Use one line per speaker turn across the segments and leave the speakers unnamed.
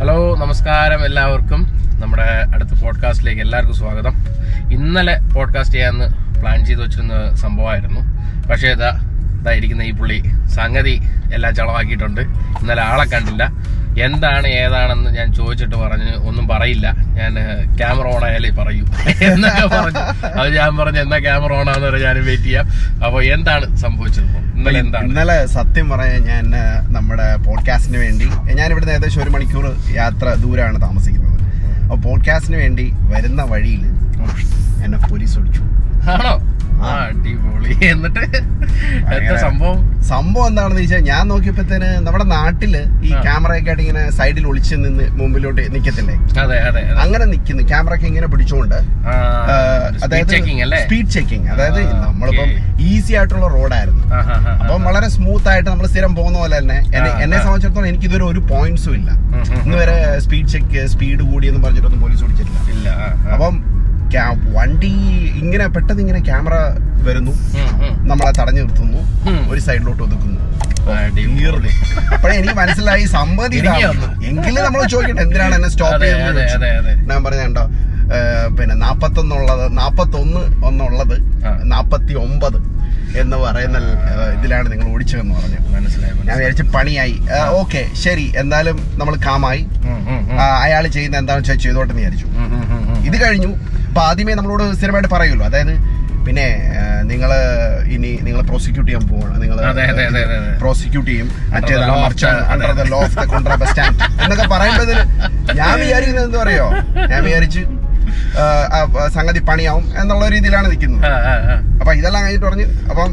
Hello നമസ്കാരം എല്ലാവർക്കും. നമ്മുടെ അടുത്ത പോഡ്കാസ്റ്റിലേക്ക് എല്ലാവർക്കും സ്വാഗതം. ഇന്നലെ പോഡ്കാസ്റ്റ് ചെയ്യാമെന്ന് പ്ലാൻ ചെയ്ത് വെച്ചിരുന്ന സംഭവമായിരുന്നു. പക്ഷേ ഇതാ ഇതായിരിക്കുന്ന ഈ പുള്ളി സംഗതി എല്ലാം ചളവാക്കിയിട്ടുണ്ട്. ഇന്നലെ ആളെ കണ്ടില്ല. എന്താണ് ഏതാണെന്ന് ഞാൻ ചോദിച്ചിട്ട് പറഞ്ഞ് ഒന്നും പറയില്ല. ഞാൻ ക്യാമറ ഓൺ ആയാലേ പറയൂ. എന്നൊക്കെ പറഞ്ഞു. അത് ഞാൻ പറഞ്ഞു എന്നാ ക്യാമറ ഓൺ ആണെന്ന് പറഞ്ഞ് ഞാൻ വെയിറ്റ് ചെയ്യാം. അപ്പോൾ എന്താണ് സംഭവിച്ചത് ഇന്നലെ
സത്യം പറയാൻ ഞാൻ നമ്മുടെ പോഡ്കാസ്റ്റിന് വേണ്ടി ഞാൻ ഇവിടുന്ന് ഏകദേശം ഒരു മണിക്കൂർ യാത്ര ദൂരമാണ് താമസിക്കുന്നത്. അപ്പോൾ പോഡ്കാസ്റ്റിന് വേണ്ടി വരുന്ന വഴിയിൽ എന്നെ പോലീസ് ഒളിച്ചു
ആണോ? അടിപൊളി. എന്നിട്ട് എന്താ സംഭവം?
സംഭവം എന്താണെന്ന് വെച്ചാൽ ഞാൻ നോക്കിയപ്പോഴത്തേന് നമ്മുടെ നാട്ടിൽ ഈ
ക്യാമറ
ക്യാമറയൊക്കെ ആയിട്ട് ഇങ്ങനെ സൈഡിൽ ഒളിച്ച് നിന്ന് മുമ്പിലോട്ട് നിക്കത്തില്ലേ?
അതെ അതെ
അങ്ങനെ നിൽക്കുന്നു ക്യാമറയൊക്കെ ഇങ്ങനെ പിടിച്ചുകൊണ്ട്
അതായത്
സ്പീഡ് ചെക്കിങ് അതായത് നമ്മളിപ്പം ഈസി ആയിട്ടുള്ള റോഡായിരുന്നു. അപ്പം വളരെ സ്മൂത്ത് ആയിട്ട് നമ്മൾ സ്ഥിരം പോകുന്ന പോലെ തന്നെ എന്നെ എന്നെ സംബന്ധിച്ചിടത്തോളം എനിക്ക് ഇതുവരെ ഒരു പോയിന്റ്സും ഇല്ല.
ഉം, ഉം,
ഇന്ന് വരെ സ്പീഡ് ചെക്ക് സ്പീഡ് കൂടിയെന്ന് പറഞ്ഞിട്ടൊന്നും പോലീസ്
പിടിച്ചിട്ടില്ല.
അപ്പം വണ്ടി ഇങ്ങനെ പെട്ടെന്ന് ഇങ്ങനെ ക്യാമറ വരുന്നു. നമ്മളെ തടഞ്ഞു നിർത്തുന്നു ഒരു സൈഡിലോട്ട് ഒതുക്കുന്നു. അപ്പോഴേ എനിക്ക് മനസ്സിലായി സമ്മതി. എങ്കിലും നമ്മൾ ചോദിക്കട്ടെ എന്തിനാണ് എന്നെ സ്റ്റോപ്പ്
ചെയ്യുന്നത്.
ഞാൻ പറഞ്ഞോ പിന്നെ നാപ്പത്തൊന്നുള്ളത് നാപ്പത്തൊന്ന് ഒന്നുള്ളത്. നാപ്പത്തി ഒമ്പത് എന്ന് പറയുന്ന ഇതിലാണ് നിങ്ങൾ ഓടിച്ചതെന്ന് പറഞ്ഞു
മനസ്സിലായി
ഞാൻ. വിചാരിച്ചു പണിയായി ഓക്കെ ശരി എന്തായാലും നമ്മൾ കാമായി. അയാൾ ചെയ്യുന്ന എന്താണെന്ന് വെച്ചാൽ ചെയ്തോട്ടെന്ന് വിചാരിച്ചു. ഇത് കഴിഞ്ഞു അപ്പൊ ആദ്യമേ നമ്മളോട് സ്ഥിരമായിട്ട് പറയുമല്ലോ. അതായത് പിന്നെ നിങ്ങൾ ഇനി നിങ്ങൾ പ്രോസിക്യൂട്ട് ചെയ്യാൻ പോവാണ്. നിങ്ങൾ. പ്രോസിക്യൂട്ട് ചെയ്യും. Law of the contrabass stand എന്നൊക്കെ പറയുമ്പോൾ ഞാൻ വിചാരിക്കുന്നത് എന്താ പറയോ ഞാൻ വിചാരിച്ച് സംഗതി പണിയാവും എന്നുള്ള രീതിയിലാണ് നിൽക്കുന്നത്. അപ്പൊ ഇതെല്ലാം കഴിഞ്ഞിട്ട് പറഞ്ഞ് അപ്പം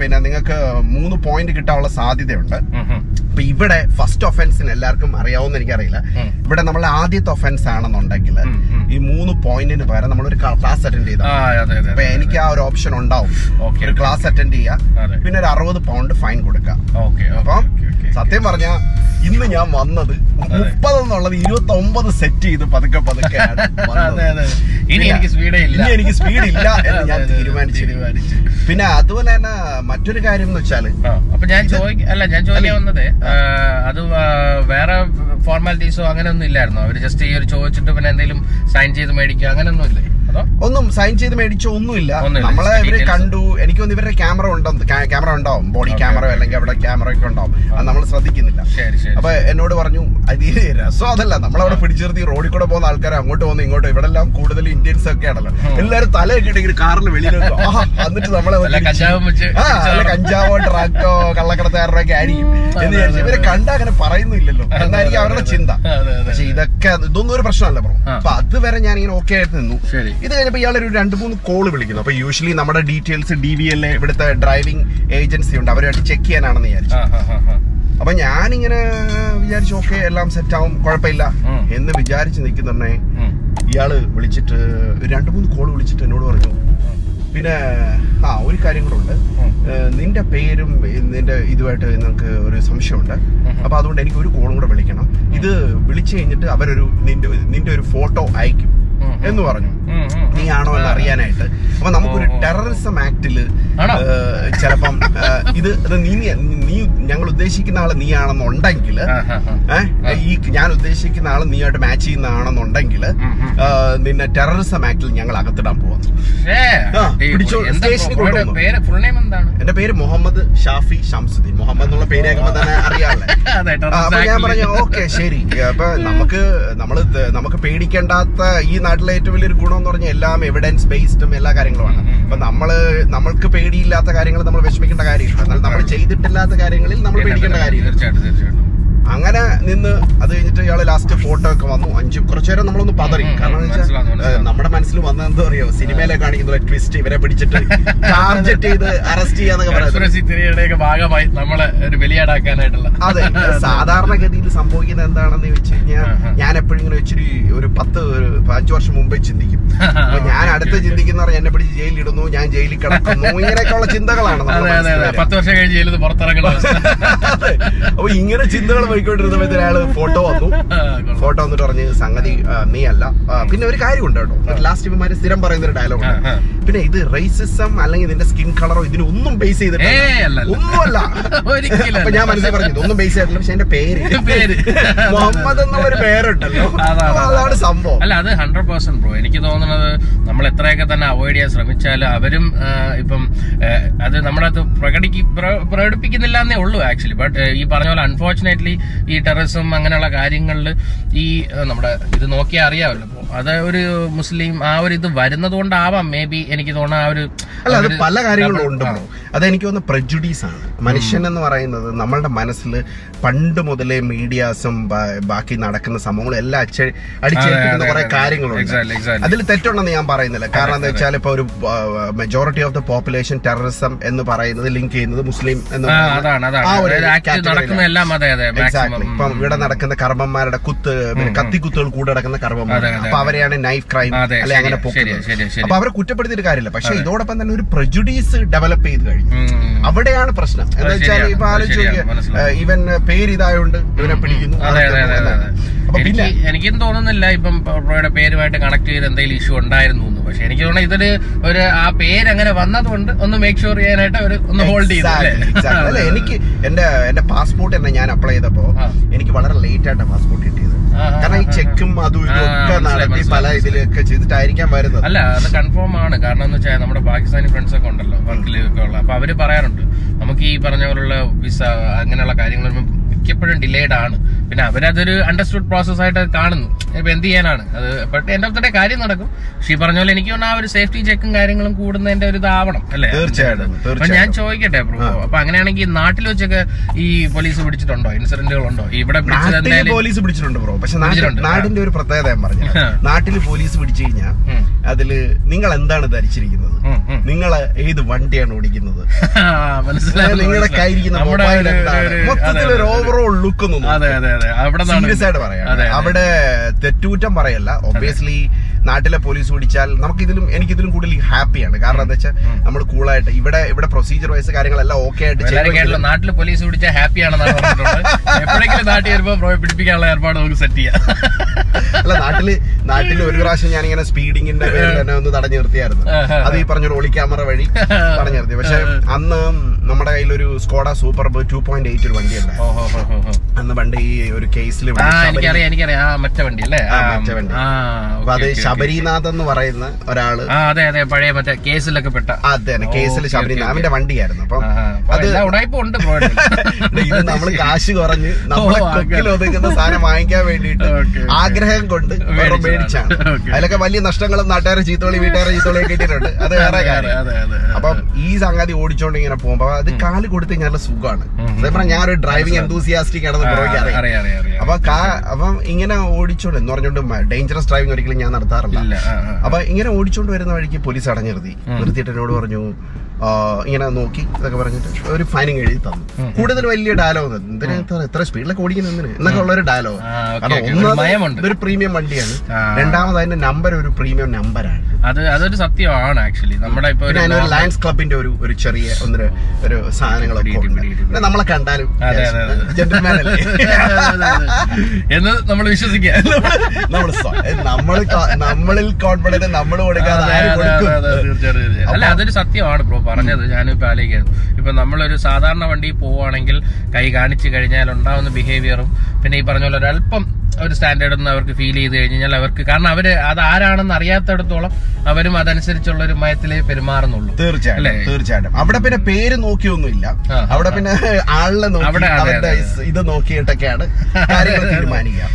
പിന്നെ നിങ്ങൾക്ക് മൂന്ന് പോയിന്റ് കിട്ടാനുള്ള സാധ്യതയുണ്ട്. അപ്പൊ ഇവിടെ ഫസ്റ്റ് ഒഫൻസിന് എല്ലാവർക്കും അറിയാവുന്ന എനിക്കറിയില്ല ഇവിടെ നമ്മൾ ആദ്യത്തെ ഒഫൻസ് ആണെന്നുണ്ടെങ്കിൽ. ഈ മൂന്ന് പോയിന്റിന് പകരം നമ്മൾ ഒരു ക്ലാസ് അറ്റൻഡ് ചെയ്താൽ
അതെ,
അപ്പൊ എനിക്ക് ആ ഒരു ഓപ്ഷൻ ഉണ്ടാവും. ഒരു ക്ലാസ് അറ്റൻഡ് ചെയ്യാം
അതെ.
പിന്നെ ഒരു അറുപത് പൗണ്ട് ഫൈൻ കൊടുക്കാം
ഓക്കെ, ഓക്കെ,
അപ്പം. സത്യം പറഞ്ഞ ഇന്ന് ഞാൻ വന്നത് മുപ്പത് എന്നുള്ളത് ഇരുപത്തി ഒമ്പത് സെറ്റ് ചെയ്ത് പതുക്കെ
പതുക്കെ. ഇനി എനിക്ക് സ്പീഡേ ഇല്ല
ഇനി എനിക്ക് സ്പീഡ് ഇല്ല എന്ന് ഞാൻ തീരുമാനിച്ചു
തീരുമാനിച്ചു.
പിന്നെ അതുപോലെ തന്നെ മറ്റൊരു കാര്യം എന്ന് വെച്ചാൽ
ആ, അപ്പൊ ഞാൻ ചോദിക്ക അല്ല ഞാൻ ചോദിക്കാൻ വന്നത് അത് വേറെ ഫോർമാലിറ്റീസോ അങ്ങനെയൊന്നും ഇല്ലായിരുന്നു? അവർ ജസ്റ്റ് ഈ ഒരു ചോദിച്ചിട്ട് പിന്നെ എന്തെങ്കിലും സൈൻ ചെയ്ത് മേടിക്കുക അങ്ങനെയൊന്നും ഇല്ലേ?
ഒന്നും സൈൻ ചെയ്ത് മേടിച്ചോ ഒന്നുമില്ല. നമ്മളെ
ഇവർ
കണ്ടു. എനിക്ക് തോന്നുന്നു ഇവരുടെ ക്യാമറ ഉണ്ടാവും ക്യാമറ ഉണ്ടാവും ബോഡി ക്യാമറ അല്ലെങ്കിൽ അവിടെ ക്യാമറ ഒക്കെ ഉണ്ടാവും അത് നമ്മൾ ശ്രദ്ധിക്കുന്നില്ല.
ശരി ശരി
അപ്പൊ എന്നോട് പറഞ്ഞു അത് രസം അതല്ല. നമ്മളവിടെ പിടിച്ചു നിർത്തി റോഡിൽ കൂടെ പോകുന്ന ആൾക്കാർ അങ്ങോട്ട് പോകുന്ന ഇങ്ങോട്ട്. ഇവിടെ എല്ലാം കൂടുതൽ ഇന്ത്യൻസ് ഒക്കെ ആണല്ലോ.
എല്ലാവരും
എല്ലാരും തലയൊക്കെ ഇട്ടെങ്കിൽ കാറിൽ വെളിയിൽ എന്നിട്ട് നമ്മളെ
കഞ്ചാവും
ട്രാക്ടോ കള്ളക്കടത്തുകാരുടെ ഒക്കെ ആയിരിക്കും. എന്ന് വിചാരിച്ചു ഇവരെ. കണ്ട അങ്ങനെ പറയുന്നില്ലല്ലോ. എന്നായിരിക്കും അവരുടെ ചിന്ത. പക്ഷെ ഇതൊക്കെ ഇതൊന്നും ഒരു പ്രശ്നമല്ല അപ്പൊ
അത്
അപ്പൊ അതുവരെ ഞാൻ ഇങ്ങനെ ഓക്കെ ആയിട്ട് നിന്നു.
ശരി.
ഇത് കഴിഞ്ഞപ്പോൾ ഇയാൾ ഒരു രണ്ട് മൂന്ന് കോൾ വിളിക്കുന്നു. അപ്പൊ യൂഷ്വലി നമ്മുടെ ഡീറ്റെയിൽസ് ഡി വി എൽ ഇവിടുത്തെ ഡ്രൈവിംഗ് ഏജൻസി ഉണ്ട്. അവരുമായിട്ട് ചെക്ക് ചെയ്യാനാണെന്ന് വിചാരിച്ചു. അപ്പൊ ഞാനിങ്ങനെ വിചാരിച്ചു ഓക്കെ എല്ലാം സെറ്റ് ആവും. കുഴപ്പമില്ല. എന്ന് വിചാരിച്ച് നിൽക്കുന്നുണ്ടേ. ഇയാൾ വിളിച്ചിട്ട് രണ്ട് മൂന്ന് കോൾ വിളിച്ചിട്ട് എന്നോട് പറഞ്ഞു. പിന്നെ ആ ഒരു കാര്യം കൂടെ ഉണ്ട്. നിന്റെ പേരും നിന്റെ ഇതുമായിട്ട് നിങ്ങൾക്ക് ഒരു സംശയമുണ്ട്.
അപ്പോൾ
അപ്പൊ അതുകൊണ്ട് എനിക്ക് ഒരു കോളും കൂടെ വിളിക്കണം. ഇത് വിളിച്ചു കഴിഞ്ഞിട്ട് അവരൊരു നിന്റെ നിന്റെ ഒരു ഫോട്ടോ അയക്കും. എന്ന് പറഞ്ഞു. നീ ആണോ എന്ന് അറിയാനായിട്ട്. അപ്പൊ നമുക്കൊരു. ടെററിസം
ആക്ടിൽ?
ചിലപ്പം ഇത് നീ നീ ഞങ്ങൾ ഉദ്ദേശിക്കുന്ന ആൾ നീ ആണെന്നുണ്ടെങ്കിൽ ഈ ഞാൻ ഉദ്ദേശിക്കുന്ന ആൾ നീയായിട്ട് മാച്ച് ചെയ്യുന്നതാണെന്നുണ്ടെങ്കിൽ
ഉം, ഉം.
നിന്നെ ടെററിസം ആക്ടിൽ ഞങ്ങൾ അകത്തിടാൻ
എന്താണ്?
എന്റെ പേര് മുഹമ്മദ് ഷാഫി ഷംസുദ്ദീൻ. മുഹമ്മദ് എന്നുള്ള പേര് തന്നെ അറിയാമല്ലേ അപ്പൊ ഞാൻ പറഞ്ഞു ഓക്കെ ശരി. അപ്പൊ നമുക്ക് നമ്മൾ നമുക്ക് പേടിക്കേണ്ടാത്ത ഈ നാട്ടിലെ ഏറ്റവും വലിയൊരു ഗുണം എന്ന് പറഞ്ഞാൽ എല്ലാം എവിഡൻസ് ബേസ്ഡും എല്ലാ കാര്യങ്ങളുമാണ്. അപ്പൊ നമ്മൾ നമ്മൾക്ക് പേടിയില്ലാത്ത കാര്യങ്ങൾ നമ്മൾ വിഷമിക്കേണ്ട കാര്യമില്ല. എന്നാൽ നമ്മൾ ചെയ്തിട്ടില്ലാത്ത കാര്യങ്ങളിൽ നമ്മൾ പേടിക്കേണ്ട കാര്യമില്ല.
തീർച്ചയായിട്ടും തീർച്ചയായിട്ടും.
അങ്ങനെ നിന്ന് അത് കഴിഞ്ഞിട്ട് ഇയാൾ ലാസ്റ്റ് ഫോട്ടോ ഒക്കെ വന്നു. അഞ്ച് കുറച്ചു നേരം നമ്മളൊന്ന് പതറി. കാരണം. നമ്മുടെ മനസ്സിൽ വന്ന എന്താ പറയുക സിനിമയിലെ കാണിക്കുന്ന ട്വിസ്റ്റ് ഇവരെ പിടിച്ചിട്ട് ടാർജറ്റ് ചെയ്ത് അറസ്റ്റ് ചെയ്യാന്നൊക്കെ പറയുന്നത്.
ഭാഗമായി നമ്മളെ ഒരു വെളിയാടാക്കാനായിട്ടുള്ള
അതെ സാധാരണഗതിയിൽ സംഭവിക്കുന്നത് എന്താണെന്ന് വെച്ച് കഴിഞ്ഞാൽ ഞാൻ എപ്പോഴും ഇങ്ങനെ ഇച്ചിരി ഒരു പത്ത് ഒരു അഞ്ചു വർഷം മുമ്പേ ചിന്തിക്കും. അപ്പൊ ഞാൻ അടുത്ത് ചിന്തിക്കുന്ന എന്നെ പിടിച്ച് ജയിലിൽ ഇടുന്നു ഞാൻ ജയിലിൽ കിടക്കുന്നു ഇങ്ങനെയൊക്കെയുള്ള ചിന്തകളാണ്.
പത്ത് വർഷം കഴിഞ്ഞ് ജയിലിൽ പുറത്തിറങ്ങണം.
അപ്പൊ ഇങ്ങനെ ചിന്തകൾ പോയിക്കൊണ്ടിരുന്നപ്പോഴത്തെ അയാൾ ഫോട്ടോ വന്നു. ഫോട്ടോ വന്നിട്ട് പറഞ്ഞ് സംഗതി മീ അല്ല. പിന്നെ ഒരു കാര്യമുണ്ട് കേട്ടോ. ലാസ്റ്റ് ഇവന്മാര് സ്ഥിരം പറയുന്ന ഒരു ഡയലോഗ്. പിന്നെ ഇത് റേസിസം അല്ലെങ്കിൽ ഇതിന്റെ സ്കിൻ കളറോ ഇതിനൊന്നും ബേസ് ചെയ്തിട്ട്. ഒന്നുമല്ല. അപ്പൊ ഞാൻ മനസ്സിൽ പറഞ്ഞു ഒന്നും ബേസ് ചെയ്തിട്ടില്ല. പക്ഷെ എന്റെ പേര്.
പേര്.
മുഹമ്മദ് എന്നുള്ള ഒരു പേരുണ്ടല്ലോ.
അതാണ്,
സംഭവം.
അല്ല അത് ഹൺഡ്രഡ് പെർസെന്റ് ബ്രോ എനിക്ക് തോന്നുന്നത് നമ്മൾ എത്രയൊക്കെ തന്നെ അവോയ്ഡ് ചെയ്യാൻ ശ്രമിച്ചാലും അവരും ഇപ്പം അത് നമ്മളത് പ്രകടിക്ക് പ്രകടിപ്പിക്കുന്നില്ല എന്നേ ഉള്ളൂ ആക്ച്വലി ബട്ട് ഈ പറഞ്ഞ പോലെ അൺഫോർച്ചുനേറ്റ്ലി ഈ ടെറസും അങ്ങനെയുള്ള കാര്യങ്ങളിൽ ഈ നമ്മുടെ ഇത് നോക്കിയാൽ അറിയാമല്ലോ. അത് ഒരു മുസ്ലിം ആ ഒരു ഇത് വരുന്നത് കൊണ്ടാവാം മേ ബി എനിക്ക് തോന്നുന്ന ആ ഒരു
അല്ല അത് പല കാര്യങ്ങളും ഉണ്ട്. അതെനിക്ക് തോന്നുന്നു പ്രജുഡീസ് ആണ്. മനുഷ്യൻ എന്ന് പറയുന്നത് നമ്മളുടെ മനസ്സിൽ പണ്ട് മുതലേ മീഡിയാസും ബാക്കി നടക്കുന്ന സംഭവങ്ങളും എല്ലാം അച്ച അടിച്ചേൽപ്പിക്കുന്ന കുറെ കാര്യങ്ങളുണ്ട്. അതിൽ തെറ്റുണ്ടെന്ന് ഞാൻ പറയുന്നില്ല. കാരണം എന്താ വെച്ചാൽ ഇപ്പൊ ഒരു majority of the population terrorism എന്ന് പറയുന്നത് ലിങ്ക് ചെയ്യുന്നത് മുസ്ലിം എന്ന്
പറയുന്നത്.
ഇപ്പം ഇവിടെ നടക്കുന്ന കർമ്മന്മാരുടെ കുത്ത് കത്തിക്കുത്തുകൾ കൂടെ നടക്കുന്ന കർമ്മന്മാർ അപ്പൊ അവരെയാണ് നൈഫ് ക്രൈം അല്ലെ അങ്ങനെ. അപ്പൊ അവരെ കുറ്റപ്പെടുത്തിയിട്ട് കാര്യമില്ല. പക്ഷെ ഇതോടൊപ്പം തന്നെ ഒരു പ്രജുഡീസ് ഡെവലപ്പ് ചെയ്ത് കഴിഞ്ഞു. അവിടെയാണ് പ്രശ്നം. എന്താ വെച്ചാൽ ഇപ്പൊ. ഏഹ് ഇവൻ പേര് ഇതായോണ്ട് ഇവനെ പിടിക്കുന്നു.
എനിക്ക് തോന്നുന്നില്ല ഇപ്പം പ്രോയുടെ പേരുമായിട്ട് കണക്ട് ചെയ്ത് എന്തെങ്കിലും ഇഷ്യൂ ഉണ്ടായിരുന്നു എന്ന് പക്ഷെ എനിക്ക് തോന്നുന്നത് ഇതൊരു ഒരു ആ പേര് അങ്ങനെ വന്നതുകൊണ്ട് ഒന്ന് മേക്ക് ഷുവർ ചെയ്യാനായിട്ട് ഒരു ഒന്ന് ഹോൾഡ് ചെയ്തു അല്ലേ?
എനിക്ക് എന്റെ എന്റെ പാസ്പോർട്ട് തന്നെ ഞാൻ അപ്ലൈ ചെയ്തപ്പോ എനിക്ക് വളരെ ലേറ്റ് ആയിട്ടാണ് പാസ്പോർട്ട്
ആ,
കാരണം ഈ ചെക്കും അതും ഇതും ഒക്കെ നടത്തി പല ഇതിലൊക്കെ ചെയ്തിട്ടായിരിക്കാൻ വരുന്നത്.
അല്ല അത് കൺഫേം ആണ്. കാരണം എന്ന് വെച്ചാൽ നമ്മുടെ പാകിസ്ഥാനി ഫ്രണ്ട്സ് ഒക്കെ ഉണ്ടല്ലോ വർക്കിലൊക്കെ ഉള്ള. അപ്പൊ അവർ പറയാറുണ്ട് നമുക്ക് ഈ പറഞ്ഞ പോലുള്ള വിസ അങ്ങനെയുള്ള കാര്യങ്ങൾ വരുമ്പോ മിക്കപ്പോഴും ഡിലേഡ് ആണ്. പിന്നെ അവരതൊരു അണ്ടർസ്റ്റുഡ് പ്രോസസ് ആയിട്ട് കാണുന്നു. ഇപ്പൊ എന്ത് ചെയ്യാനാണ്? അത് ബട്ട് എന്റെ ഓഫ് കാര്യം നടക്കും. പക്ഷെ ഈ പറഞ്ഞ പോലെ എനിക്ക് തോന്നുന്നു ആ ഒരു സേഫ്റ്റി ചെക്കും കാര്യങ്ങളും കൂടുന്നതിന്റെ ഒരു ഇതാവണം അല്ലെ?
തീർച്ചയായിട്ടും,
അപ്പൊ ഞാൻ ചോദിക്കട്ടെ ബ്രോ അപ്പൊ അങ്ങനെയാണെങ്കിൽ നാട്ടിൽ വെച്ചൊക്കെ ഈ പോലീസ് പിടിച്ചിട്ടുണ്ടോ? ഇൻസിഡന്റുകൾ ഉണ്ടോ ഇവിടെ
പോലീസ് പിടിച്ചിട്ടുണ്ട് ബ്രോ പക്ഷെ നാടിന്റെ ഒരു പ്രത്യേകത ഞാൻ പറഞ്ഞു നാട്ടിൽ പോലീസ് പിടിച്ചു കഴിഞ്ഞാൽ അതിൽ നിങ്ങൾ എന്താണ് ധരിച്ചിരിക്കുന്നത്? നിങ്ങൾ ഏത് വണ്ടിയാണ് ഓടിക്കുന്നത്? നിങ്ങളുടെ. കയ്യിരിക്കുന്ന മൊത്തത്തിൽ ഒരു ഓവറോൾ ലുക്ക്
നിന്നാണ്
സീരിയസ് ആയിട്ട് പറയാം. അവിടെ തെറ്റൂറ്റം പറയല്ല. ഒബ്വിയസ്ലി നാട്ടിലെ പോലീസ് പിടിച്ചാൽ നമുക്ക് ഇതിലും എനിക്ക് ഇതിലും കൂടുതൽ ഹാപ്പിയാണ്. കാരണം എന്താ വെച്ചാൽ നമ്മൾ കൂളായിട്ട് ഇവിടെ ഇവിടെ പ്രൊസീജിയർ വൈസ് കാര്യങ്ങളെല്ലാം ഓക്കെ ആയിട്ട്
നാട്ടിലെ പോലീസ് പിടിച്ചാൽ ഹാപ്പിയാണ് ആണെന്നാണ് പറഞ്ഞിട്ടുള്ളത്. എപ്പോഴെങ്കിലും നാട്ടിൽ പിടിപ്പിക്കാനുള്ള ഏർപ്പാട് നമുക്ക് സെറ്റ് ചെയ്യാം.
അല്ല നാട്ടിൽ നാട്ടിൽ ഒരു പ്രാവശ്യം ഇങ്ങനെ സ്പീഡിങ്ങിന്റെ തന്നെ ഒന്ന് തടഞ്ഞു നിർത്തിയായിരുന്നു. അത് ഈ പറഞ്ഞ ഒളി ക്യാമറ വഴി തടഞ്ഞു നിർത്തി. പക്ഷെ അന്ന് നമ്മുടെ കയ്യിൽ ഒരു Skoda super two point eight ഒരു വണ്ടി ഉണ്ടായിരുന്നു. അന്ന് പണ്ട് ഈ ഒരു കേസിൽ
എനിക്കറിയാം എനിക്കറിയാം. മറ്റേ വണ്ടി അല്ലേ?
മറ്റേ വണ്ടി. അപ്പൊ അത് ശബരിനാഥ് എന്ന് പറയുന്ന
ഒരാൾ. അതെ അതെ പഴയ മറ്റേ കേസിലൊക്കെ പെട്ട.
അതെ കേസിൽ ശബരിനാഥ്. അവന്റെ വണ്ടിയായിരുന്നു. അപ്പം അത്
ബ്രോ
ഇത് നമ്മൾ കാശ് കുറഞ്ഞ് നമ്മളെ. കൊക്കിൽ ഒതുക്കുന്ന സാധനം വാങ്ങിക്കാൻ വേണ്ടിയിട്ട്
ഓക്കേ.
ആഗ്രഹം കൊണ്ട്. മേടിച്ചാണ്. അതിലൊക്കെ വലിയ നഷ്ടങ്ങളും നാട്ടുകാരെ ചീത്തോളി വീട്ടുകാരെ ചീത്തോളി കിട്ടിയിട്ടുണ്ട്. അത് വേറെ കാര്യം. അപ്പം ഈ സംഗതി ഓടിച്ചോണ്ട് ഇങ്ങനെ പോകുമ്പോ അത് കാൽ കൊടുത്ത് നല്ല സുഖമാണ്.
അതേപോലെ
അതേ പറഞ്ഞാൽ ഞാൻ ഒരു ഡ്രൈവിംഗ് എന്തൂസിയാസ്റ്റിക് ആണെന്ന് ബ്രോയ്ക്ക് അറിയാം അപ്പൊ കാ- അപ്പം ഇങ്ങനെ ഓടിച്ചോണ്ട് എന്ന് പറഞ്ഞോണ്ട് ഡേഞ്ചറസ് ഡ്രൈവിംഗ് ഒരിക്കലും ഞാൻ നടത്താറില്ല.
ആ.
അപ്പൊ ഇങ്ങനെ ഓടിച്ചോണ്ട് വരുന്ന വഴിക്ക് പോലീസ് അടഞ്ഞു നിർത്തി നിർത്തിയിട്ട് എന്നോട് പറഞ്ഞു ഇങ്ങനെ നോക്കി ഇതൊക്കെ പറഞ്ഞിട്ട് ഒരു ഫൈനിങ് എഴുതി തന്നു. കൂടുതൽ വലിയ ഡയലോഗ് എന്തിനാ എത്ര സ്പീഡിലൊക്കെ ഓടിക്കുന്ന എന്തിന്? എന്നൊക്കെ ഉള്ള ഒരു ഡയലോഗ് കാരണം.
ഒരു
പ്രീമിയം വണ്ടിയാണ്. രണ്ടാമത് അതിന്റെ നമ്പർ ഒരു പ്രീമിയം നമ്പറാണ്
അത് അതൊരു സത്യമാണ് ആക്ച്വലി നമ്മുടെ ഇപ്പൊ
ലയൺസ് ക്ലബിന്റെ ഒരു ഒരു ചെറിയ ഒന്ന് ഒരു സാധനങ്ങളൊക്കെ നമ്മളെ കണ്ടാലും
എന്ന് നമ്മൾ വിശ്വസിക്കുക.
നമ്മൾ നമ്മളിൽ കോൺഫിഡന്റ് നമ്മൾ കൊടുക്കാതെ.
അല്ല അതൊരു സത്യമാണ് ബ്രോ പറഞ്ഞത് ഞാനിപ്പോ ആലോചിക്കുന്നു ഇപ്പൊ നമ്മളൊരു സാധാരണ വണ്ടി പോവുകയാണെങ്കിൽ കൈ കാണിച്ചു കഴിഞ്ഞാൽ ഉണ്ടാവുന്ന ബിഹേവിയറും പിന്നെ ഈ പറഞ്ഞ പോലെ ഒരല്പം ഒരു സ്റ്റാൻഡേർഡ് ഒന്ന് അവർക്ക് ഫീൽ ചെയ്ത് കഴിഞ്ഞാൽ അവർക്ക് കാരണം അവർ അത് ആരാണെന്ന് അറിയാത്തടത്തോളം അവരും അതനുസരിച്ചുള്ള ഒരു മയത്തിലേ പെരുമാറുന്നുള്ളൂ.
തീർച്ചയായിട്ടും? തീർച്ചയായിട്ടും. അവിടെ പിന്നെ പേര് നോക്കിയൊന്നുമില്ല. അവിടെ പിന്നെ ആളിനെ നോക്കി
അവിടെ
ഇത് നോക്കിയിട്ടൊക്കെയാണ് കാര്യങ്ങൾ തീരുമാനിക്കുക.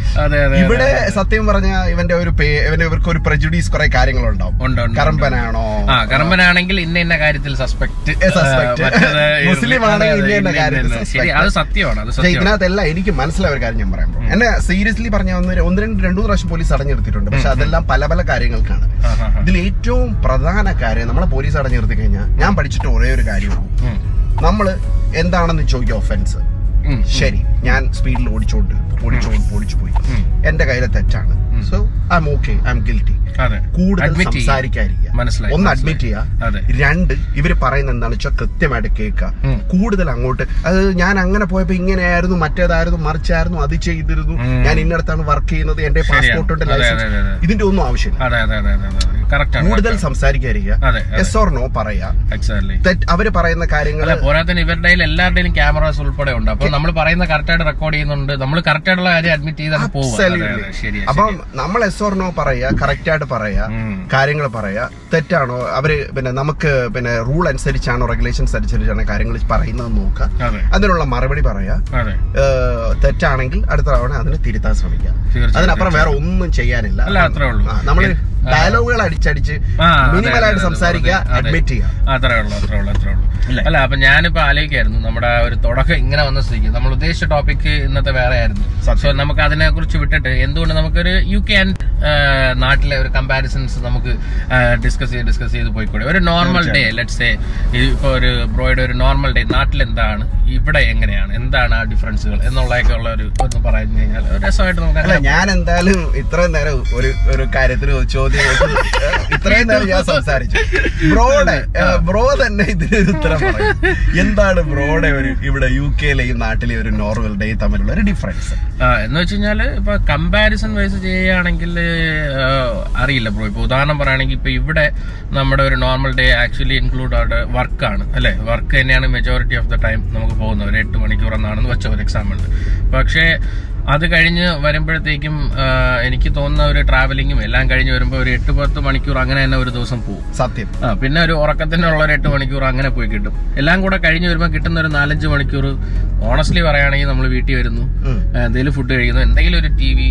ഇവിടെ സത്യം പറഞ്ഞ ഇവന്റെ ഒരു ഇവന്റെ ഇവർക്ക് ഒരു പ്രജുഡീസ് കുറെ കാര്യങ്ങളുണ്ടാവും. കറമ്പനാണോ?
ആ കറമ്പനാണെങ്കിൽ ഇന്ന ഇന്ന കാര്യത്തിൽ സസ്പെക്ട്
ഏ, suspect. മുസ്ലിം ആണെങ്കിൽ ഇന്ന ഇന്ന
ശരി അത് സത്യമാണ്
ഇതിനകത്തെല്ലാം എനിക്ക് മനസ്സിലായ ഒരു കാര്യം ഞാൻ പറയാം എന്നെ സീരിയസ്ലി പറഞ്ഞ ഒന്ന് ഒന്ന് രണ്ട് രണ്ടു പ്രാവശ്യം പോലീസ് അടഞ്ഞു നിർത്തിയിട്ടുണ്ട് പക്ഷെ അതെല്ലാം പല പല കാര്യങ്ങൾക്കാണ്. ഇതിൽ ഏറ്റവും പ്രധാന കാര്യം നമ്മളെ പോലീസ് അടഞ്ഞു നിർത്തി കഴിഞ്ഞാൽ ഞാൻ പഠിച്ചിട്ട് ഒരേ ഒരു കാര്യമാണ്.
നമ്മൾ
നമ്മൾ എന്താണെന്ന് ചോദിക്കുക ഒഫൻസ് ശരി ഞാൻ സ്പീഡിൽ ഓടിച്ചോണ്ട് ഓടിച്ചോണ്ട് ഓടിച്ചു പോയി. എന്റെ കയ്യിലെ തെറ്റാണ്. So I'm okay I'm guilty കൂടുതൽ. സംസാരിക്കാതിരിക്കുക.
മനസ്സിലായി.
ഒന്ന് അഡ്മിറ്റ് ചെയ്യുക. രണ്ട് ഇവർ പറയുന്ന എന്താണെന്ന് വെച്ചാൽ കൃത്യമായിട്ട് കേൾക്കുക. കൂടുതൽ അങ്ങോട്ട്. അത് ഞാൻ അങ്ങനെ പോയപ്പോ ഇങ്ങനെയായിരുന്നു മറ്റേതായിരുന്നു മറിച്ചായിരുന്നു അത് ചെയ്തിരുന്നു. ഞാൻ ഇന്നടത്താണ് വർക്ക് ചെയ്യുന്നത് എന്റെ പാസ്പോർട്ട് ഉണ്ട് ലൈസൻസ്. ഇതിന്റെ ഒന്നും ആവശ്യമില്ല. കൂടുതൽ സംസാരിക്കാതിരിക്കുക. എസ് ഓർ നോ പറയാ അവർ പറയുന്ന കാര്യങ്ങൾ
അല്ല പോരാത്തിന് ഇവരുടെ എല്ലാവരുടെയും ക്യാമറാസ് ഉൾപ്പെടെ ഉണ്ട്. അപ്പൊ നമ്മൾ പറയുന്ന കറക്റ്റായിട്ട് റെക്കോർഡ് ചെയ്യുന്നുണ്ട്. നമ്മൾ കറക്റ്റ് ആയിട്ടുള്ള കാര്യം അഡ്മിറ്റ് ചെയ്താണ് പോകും
അപ്പം നമ്മൾ എസ് ഓർ നോ പറയാ കറക്റ്റ് ആയിട്ട് പറയാ കാര്യങ്ങൾ പറയാ തെറ്റാണോ? അവർ പിന്നെ നമുക്ക് പിന്നെ റൂൾ അനുസരിച്ചാണോ റെഗുലേഷൻസ് അനുസരിച്ചാണോ കാര്യങ്ങൾ പറയുന്നത് നോക്കുക.
അതെ.
അതിനുള്ള മറുപടി പറയാ. തെറ്റാണെങ്കിൽ അടുത്ത തവണ അതിനെ തിരുത്താൻ ശ്രമിക്കുക. അതിനപ്പുറം വേറെ ഒന്നും ചെയ്യാനില്ല.
അല്ല,
ഡയലോഗുകൾ അടിച്ചടിച്ച്
മിനിമലായിട്ട്
സംസാരിക്കുക അഡ്മിറ്റ് ചെയ്യുക.
അത്രേ ഉള്ളൂ അത്രേ ഉള്ളൂ അത്രേ ഉള്ളൂ. അല്ല? അപ്പൊ ഞാനിപ്പോ ആലോചിക്കായിരുന്നു നമ്മുടെ ഒരു തുടക്കം ഇങ്ങനെ വന്ന സ്ഥിതിക്ക് നമ്മൾ ഉദ്ദേശിച്ച ടോപ്പിക് ഇന്നത്തെ വേറെ ആയിരുന്നു.
സത്യം.
സോ നമുക്ക് അതിനെ കുറിച്ച് വിട്ടിട്ട് എന്തുകൊണ്ട് നമുക്കൊരു യു കെ ആൻഡ് നാട്ടിലെ ഒരു കമ്പാരിസൺസ് നമുക്ക് ഡിസ്കസ് ചെയ്ത് ഡിസ്കസ് ചെയ്ത് പോയിക്കൂടെ? ഒരു നോർമൽ ഡേ ലെറ്റ്സ് ഡേ ഇപ്പൊ ഒരു ബ്രോയുടെ ഒരു നോർമൽ ഡേ നാട്ടിൽ എന്താണ് ഇവിടെ എങ്ങനെയാണ്? എന്താണ് ആ ഡിഫറൻസുകൾ എന്നുള്ളതൊക്കെ ഉള്ള ഒരു ഒന്ന് പറഞ്ഞു കഴിഞ്ഞാൽ രസമായിട്ട് നമുക്ക്
ഞാൻ എന്തായാലും ഇത്രയും നേരം ഒരു ഒരു കാര്യത്തിന് ചോദ്യം ഇത്രയും നേരം ഞാൻ സംസാരിച്ചു. ബ്രോഡെ ബ്രോ തന്നെ ഇതിന് ഉത്തരം പറയും. എന്താണ് ബ്രോയുടെ ഒരു ഇവിടെ യു കെയിലെയും നാട്ടിലെയും ഒരു ഡേ തമ്മിലുള്ള ഒരു ഡിഫറൻസ്
എന്ന് വെച്ച് കഴിഞ്ഞാൽ ഇപ്പൊ കമ്പാരിസൺ വൈസ് ചെയ്യുകയാണെങ്കിൽ അറിയില്ല ബ്രോ. ഇപ്പൊ ഉദാഹരണം പറയുകയാണെങ്കിൽ ഇപ്പൊ ഇവിടെ നമ്മുടെ ഒരു നോർമൽ ഡേ ആക്ച്വലി ഇൻക്ലൂഡ് ആയിട്ട് വർക്കാണ് അല്ലെ? വർക്ക് തന്നെയാണ് മെജോറിറ്റി ഓഫ് ദ ടൈം നമുക്ക് പോകുന്നത് ഒരു എട്ട് മണിക്കൂർ എന്നാണെന്ന് വെച്ച ഒരു എക്സാം ഉണ്ട് പക്ഷേ അത് കഴിഞ്ഞ് വരുമ്പോഴത്തേക്കും എനിക്ക് തോന്നുന്ന ഒരു ട്രാവലിങ്ങും എല്ലാം കഴിഞ്ഞ് വരുമ്പോൾ ഒരു എട്ട് പത്ത് മണിക്കൂർ അങ്ങനെ തന്നെ ഒരു ദിവസം പോകും
സത്യം.
പിന്നെ ഒരു ഉറക്കത്തിനുള്ള ഒരു എട്ട് മണിക്കൂർ അങ്ങനെ പോയി കിട്ടും. എല്ലാം കൂടെ കഴിഞ്ഞ് വരുമ്പോൾ കിട്ടുന്ന ഒരു നാലഞ്ച് മണിക്കൂർ ഓണസ്റ്റ്ലി പറയുകയാണെങ്കിൽ നമ്മൾ വീട്ടിൽ വരുന്നു. എന്തെങ്കിലും ഫുഡ് കഴിക്കുന്നു. എന്തെങ്കിലും ഒരു ടി വി